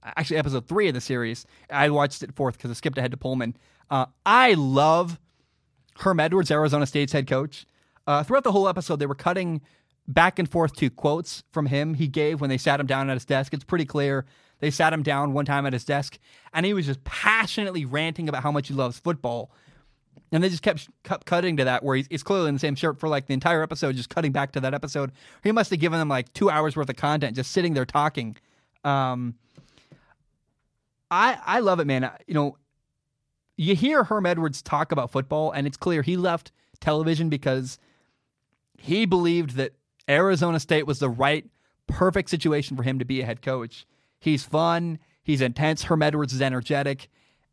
actually, episode three of the series. I watched it fourth because I skipped ahead to Pullman. Uh, I love Herm Edwards, Arizona State's head coach. Uh, throughout the whole episode, they were cutting back and forth to quotes from him he gave when they sat him down at his desk. It's pretty clear. They sat him down one time at his desk, and he was just passionately ranting about how much he loves football and they just kept, kept cutting to that where he's, he's, clearly in the same shirt for like the entire episode, just cutting back to that episode. He must have given them like two hours worth of content just sitting there talking. Um, I I love it, man. You know, you hear Herm Edwards talk about football, and it's clear he left television because he believed that Arizona State was the right, perfect situation for him to be a head coach. He's fun, he's intense. Herm Edwards is energetic.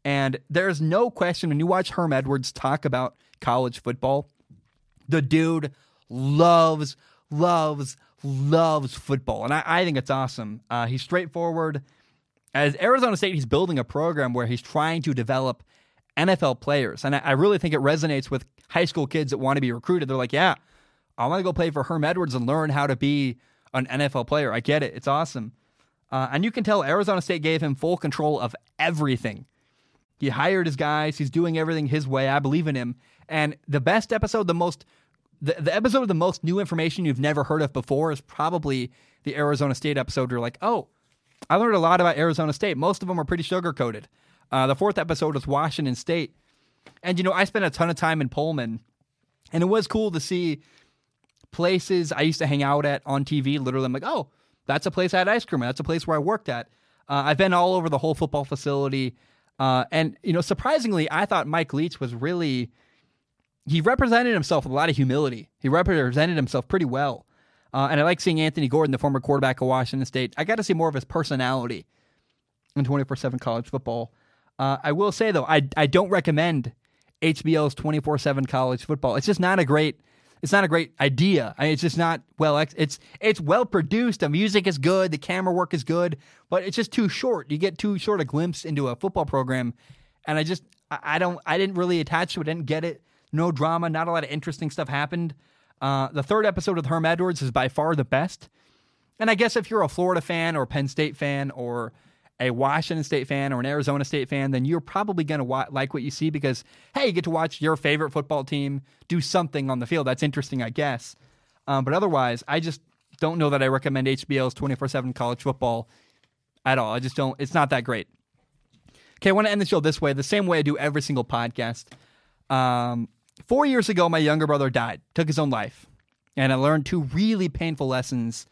And there's no question when you watch Herm Edwards talk about college football, the dude loves, loves, loves football. And I, I think it's awesome. Uh, he's straightforward. As Arizona State, he's building a program where he's trying to develop NFL players. And I, I really think it resonates with high school kids that want to be recruited. They're like, yeah, I want to go play for Herm Edwards and learn how to be an NFL player. I get it. It's awesome. Uh, and you can tell Arizona State gave him full control of everything. He hired his guys. He's doing everything his way. I believe in him. And the best episode, the most, the, the episode of the most new information you've never heard of before is probably the Arizona State episode. You're like, oh, I learned a lot about Arizona State. Most of them are pretty sugar coated. Uh, the fourth episode was Washington State. And, you know, I spent a ton of time in Pullman, and it was cool to see places I used to hang out at on TV. Literally, I'm like, oh, that's a place I had ice cream. That's a place where I worked at. Uh, I've been all over the whole football facility. Uh, and, you know, surprisingly, I thought Mike Leach was really, he represented himself with a lot of humility. He represented himself pretty well. Uh, and I like seeing Anthony Gordon, the former quarterback of Washington State. I got to see more of his personality in 24 7 college football. Uh, I will say, though, I, I don't recommend HBO's 24 7 college football. It's just not a great. It's not a great idea. I mean, it's just not well. It's it's well produced. The music is good. The camera work is good, but it's just too short. You get too short a glimpse into a football program, and I just I don't I didn't really attach to it. Didn't get it. No drama. Not a lot of interesting stuff happened. Uh, the third episode with Herm Edwards is by far the best. And I guess if you're a Florida fan or Penn State fan or a Washington State fan or an Arizona State fan, then you're probably going to wa- like what you see because, hey, you get to watch your favorite football team do something on the field. That's interesting, I guess. Um, but otherwise, I just don't know that I recommend HBO's 24 7 college football at all. I just don't, it's not that great. Okay, I want to end the show this way, the same way I do every single podcast. Um, four years ago, my younger brother died, took his own life. And I learned two really painful lessons.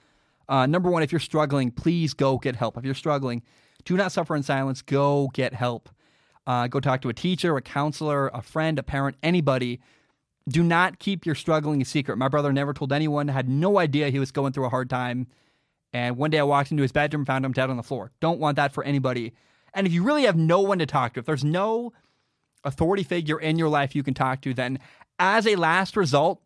Uh, number one, if you're struggling, please go get help. If you're struggling, do not suffer in silence. Go get help. Uh, go talk to a teacher, a counselor, a friend, a parent, anybody. Do not keep your struggling a secret. My brother never told anyone, had no idea he was going through a hard time. And one day I walked into his bedroom, found him dead on the floor. Don't want that for anybody. And if you really have no one to talk to, if there's no authority figure in your life you can talk to, then as a last result,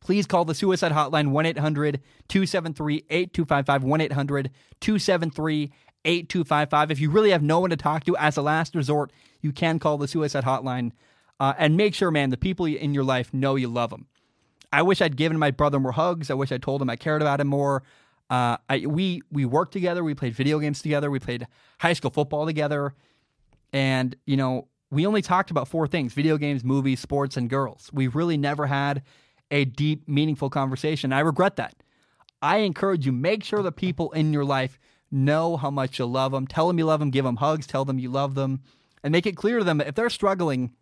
please call the suicide hotline 1 800 273 8255. 1 800 273 8255. If you really have no one to talk to as a last resort, you can call the suicide hotline uh, and make sure, man, the people in your life know you love them. I wish I'd given my brother more hugs. I wish I told him I cared about him more. Uh, I, we we worked together. We played video games together. We played high school football together, and you know we only talked about four things: video games, movies, sports, and girls. We really never had a deep, meaningful conversation. I regret that. I encourage you make sure the people in your life know how much you love them. Tell them you love them, give them hugs, tell them you love them, and make it clear to them that if they're struggling,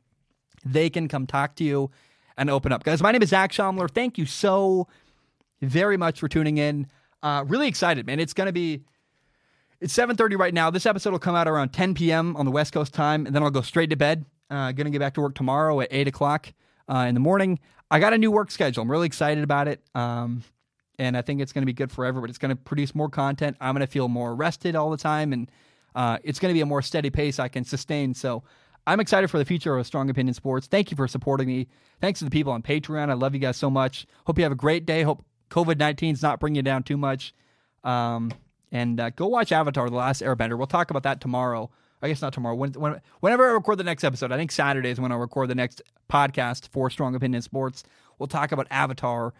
they can come talk to you and open up. Guys, my name is Zach Schomler. Thank you so very much for tuning in. Uh, really excited, man. It's going to be it's 7:30 right now. This episode will come out around 10 p.m. on the West Coast time, and then I'll go straight to bed. Uh, going to get back to work tomorrow at 8 o'clock uh, in the morning. I got a new work schedule. I'm really excited about it. Um, and I think it's going to be good for everybody. It's going to produce more content. I'm going to feel more rested all the time, and uh, it's going to be a more steady pace I can sustain. So I'm excited for the future of Strong Opinion Sports. Thank you for supporting me. Thanks to the people on Patreon. I love you guys so much. Hope you have a great day. Hope COVID 19 is not bringing you down too much. Um, and uh, go watch Avatar: The Last Airbender. We'll talk about that tomorrow. I guess not tomorrow. When, when, whenever I record the next episode, I think Saturday is when I'll record the next podcast for Strong Opinion Sports. We'll talk about Avatar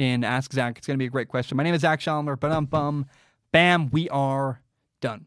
in Ask Zach. It's going to be a great question. My name is Zach Schomler, but um, bum, bam, we are done.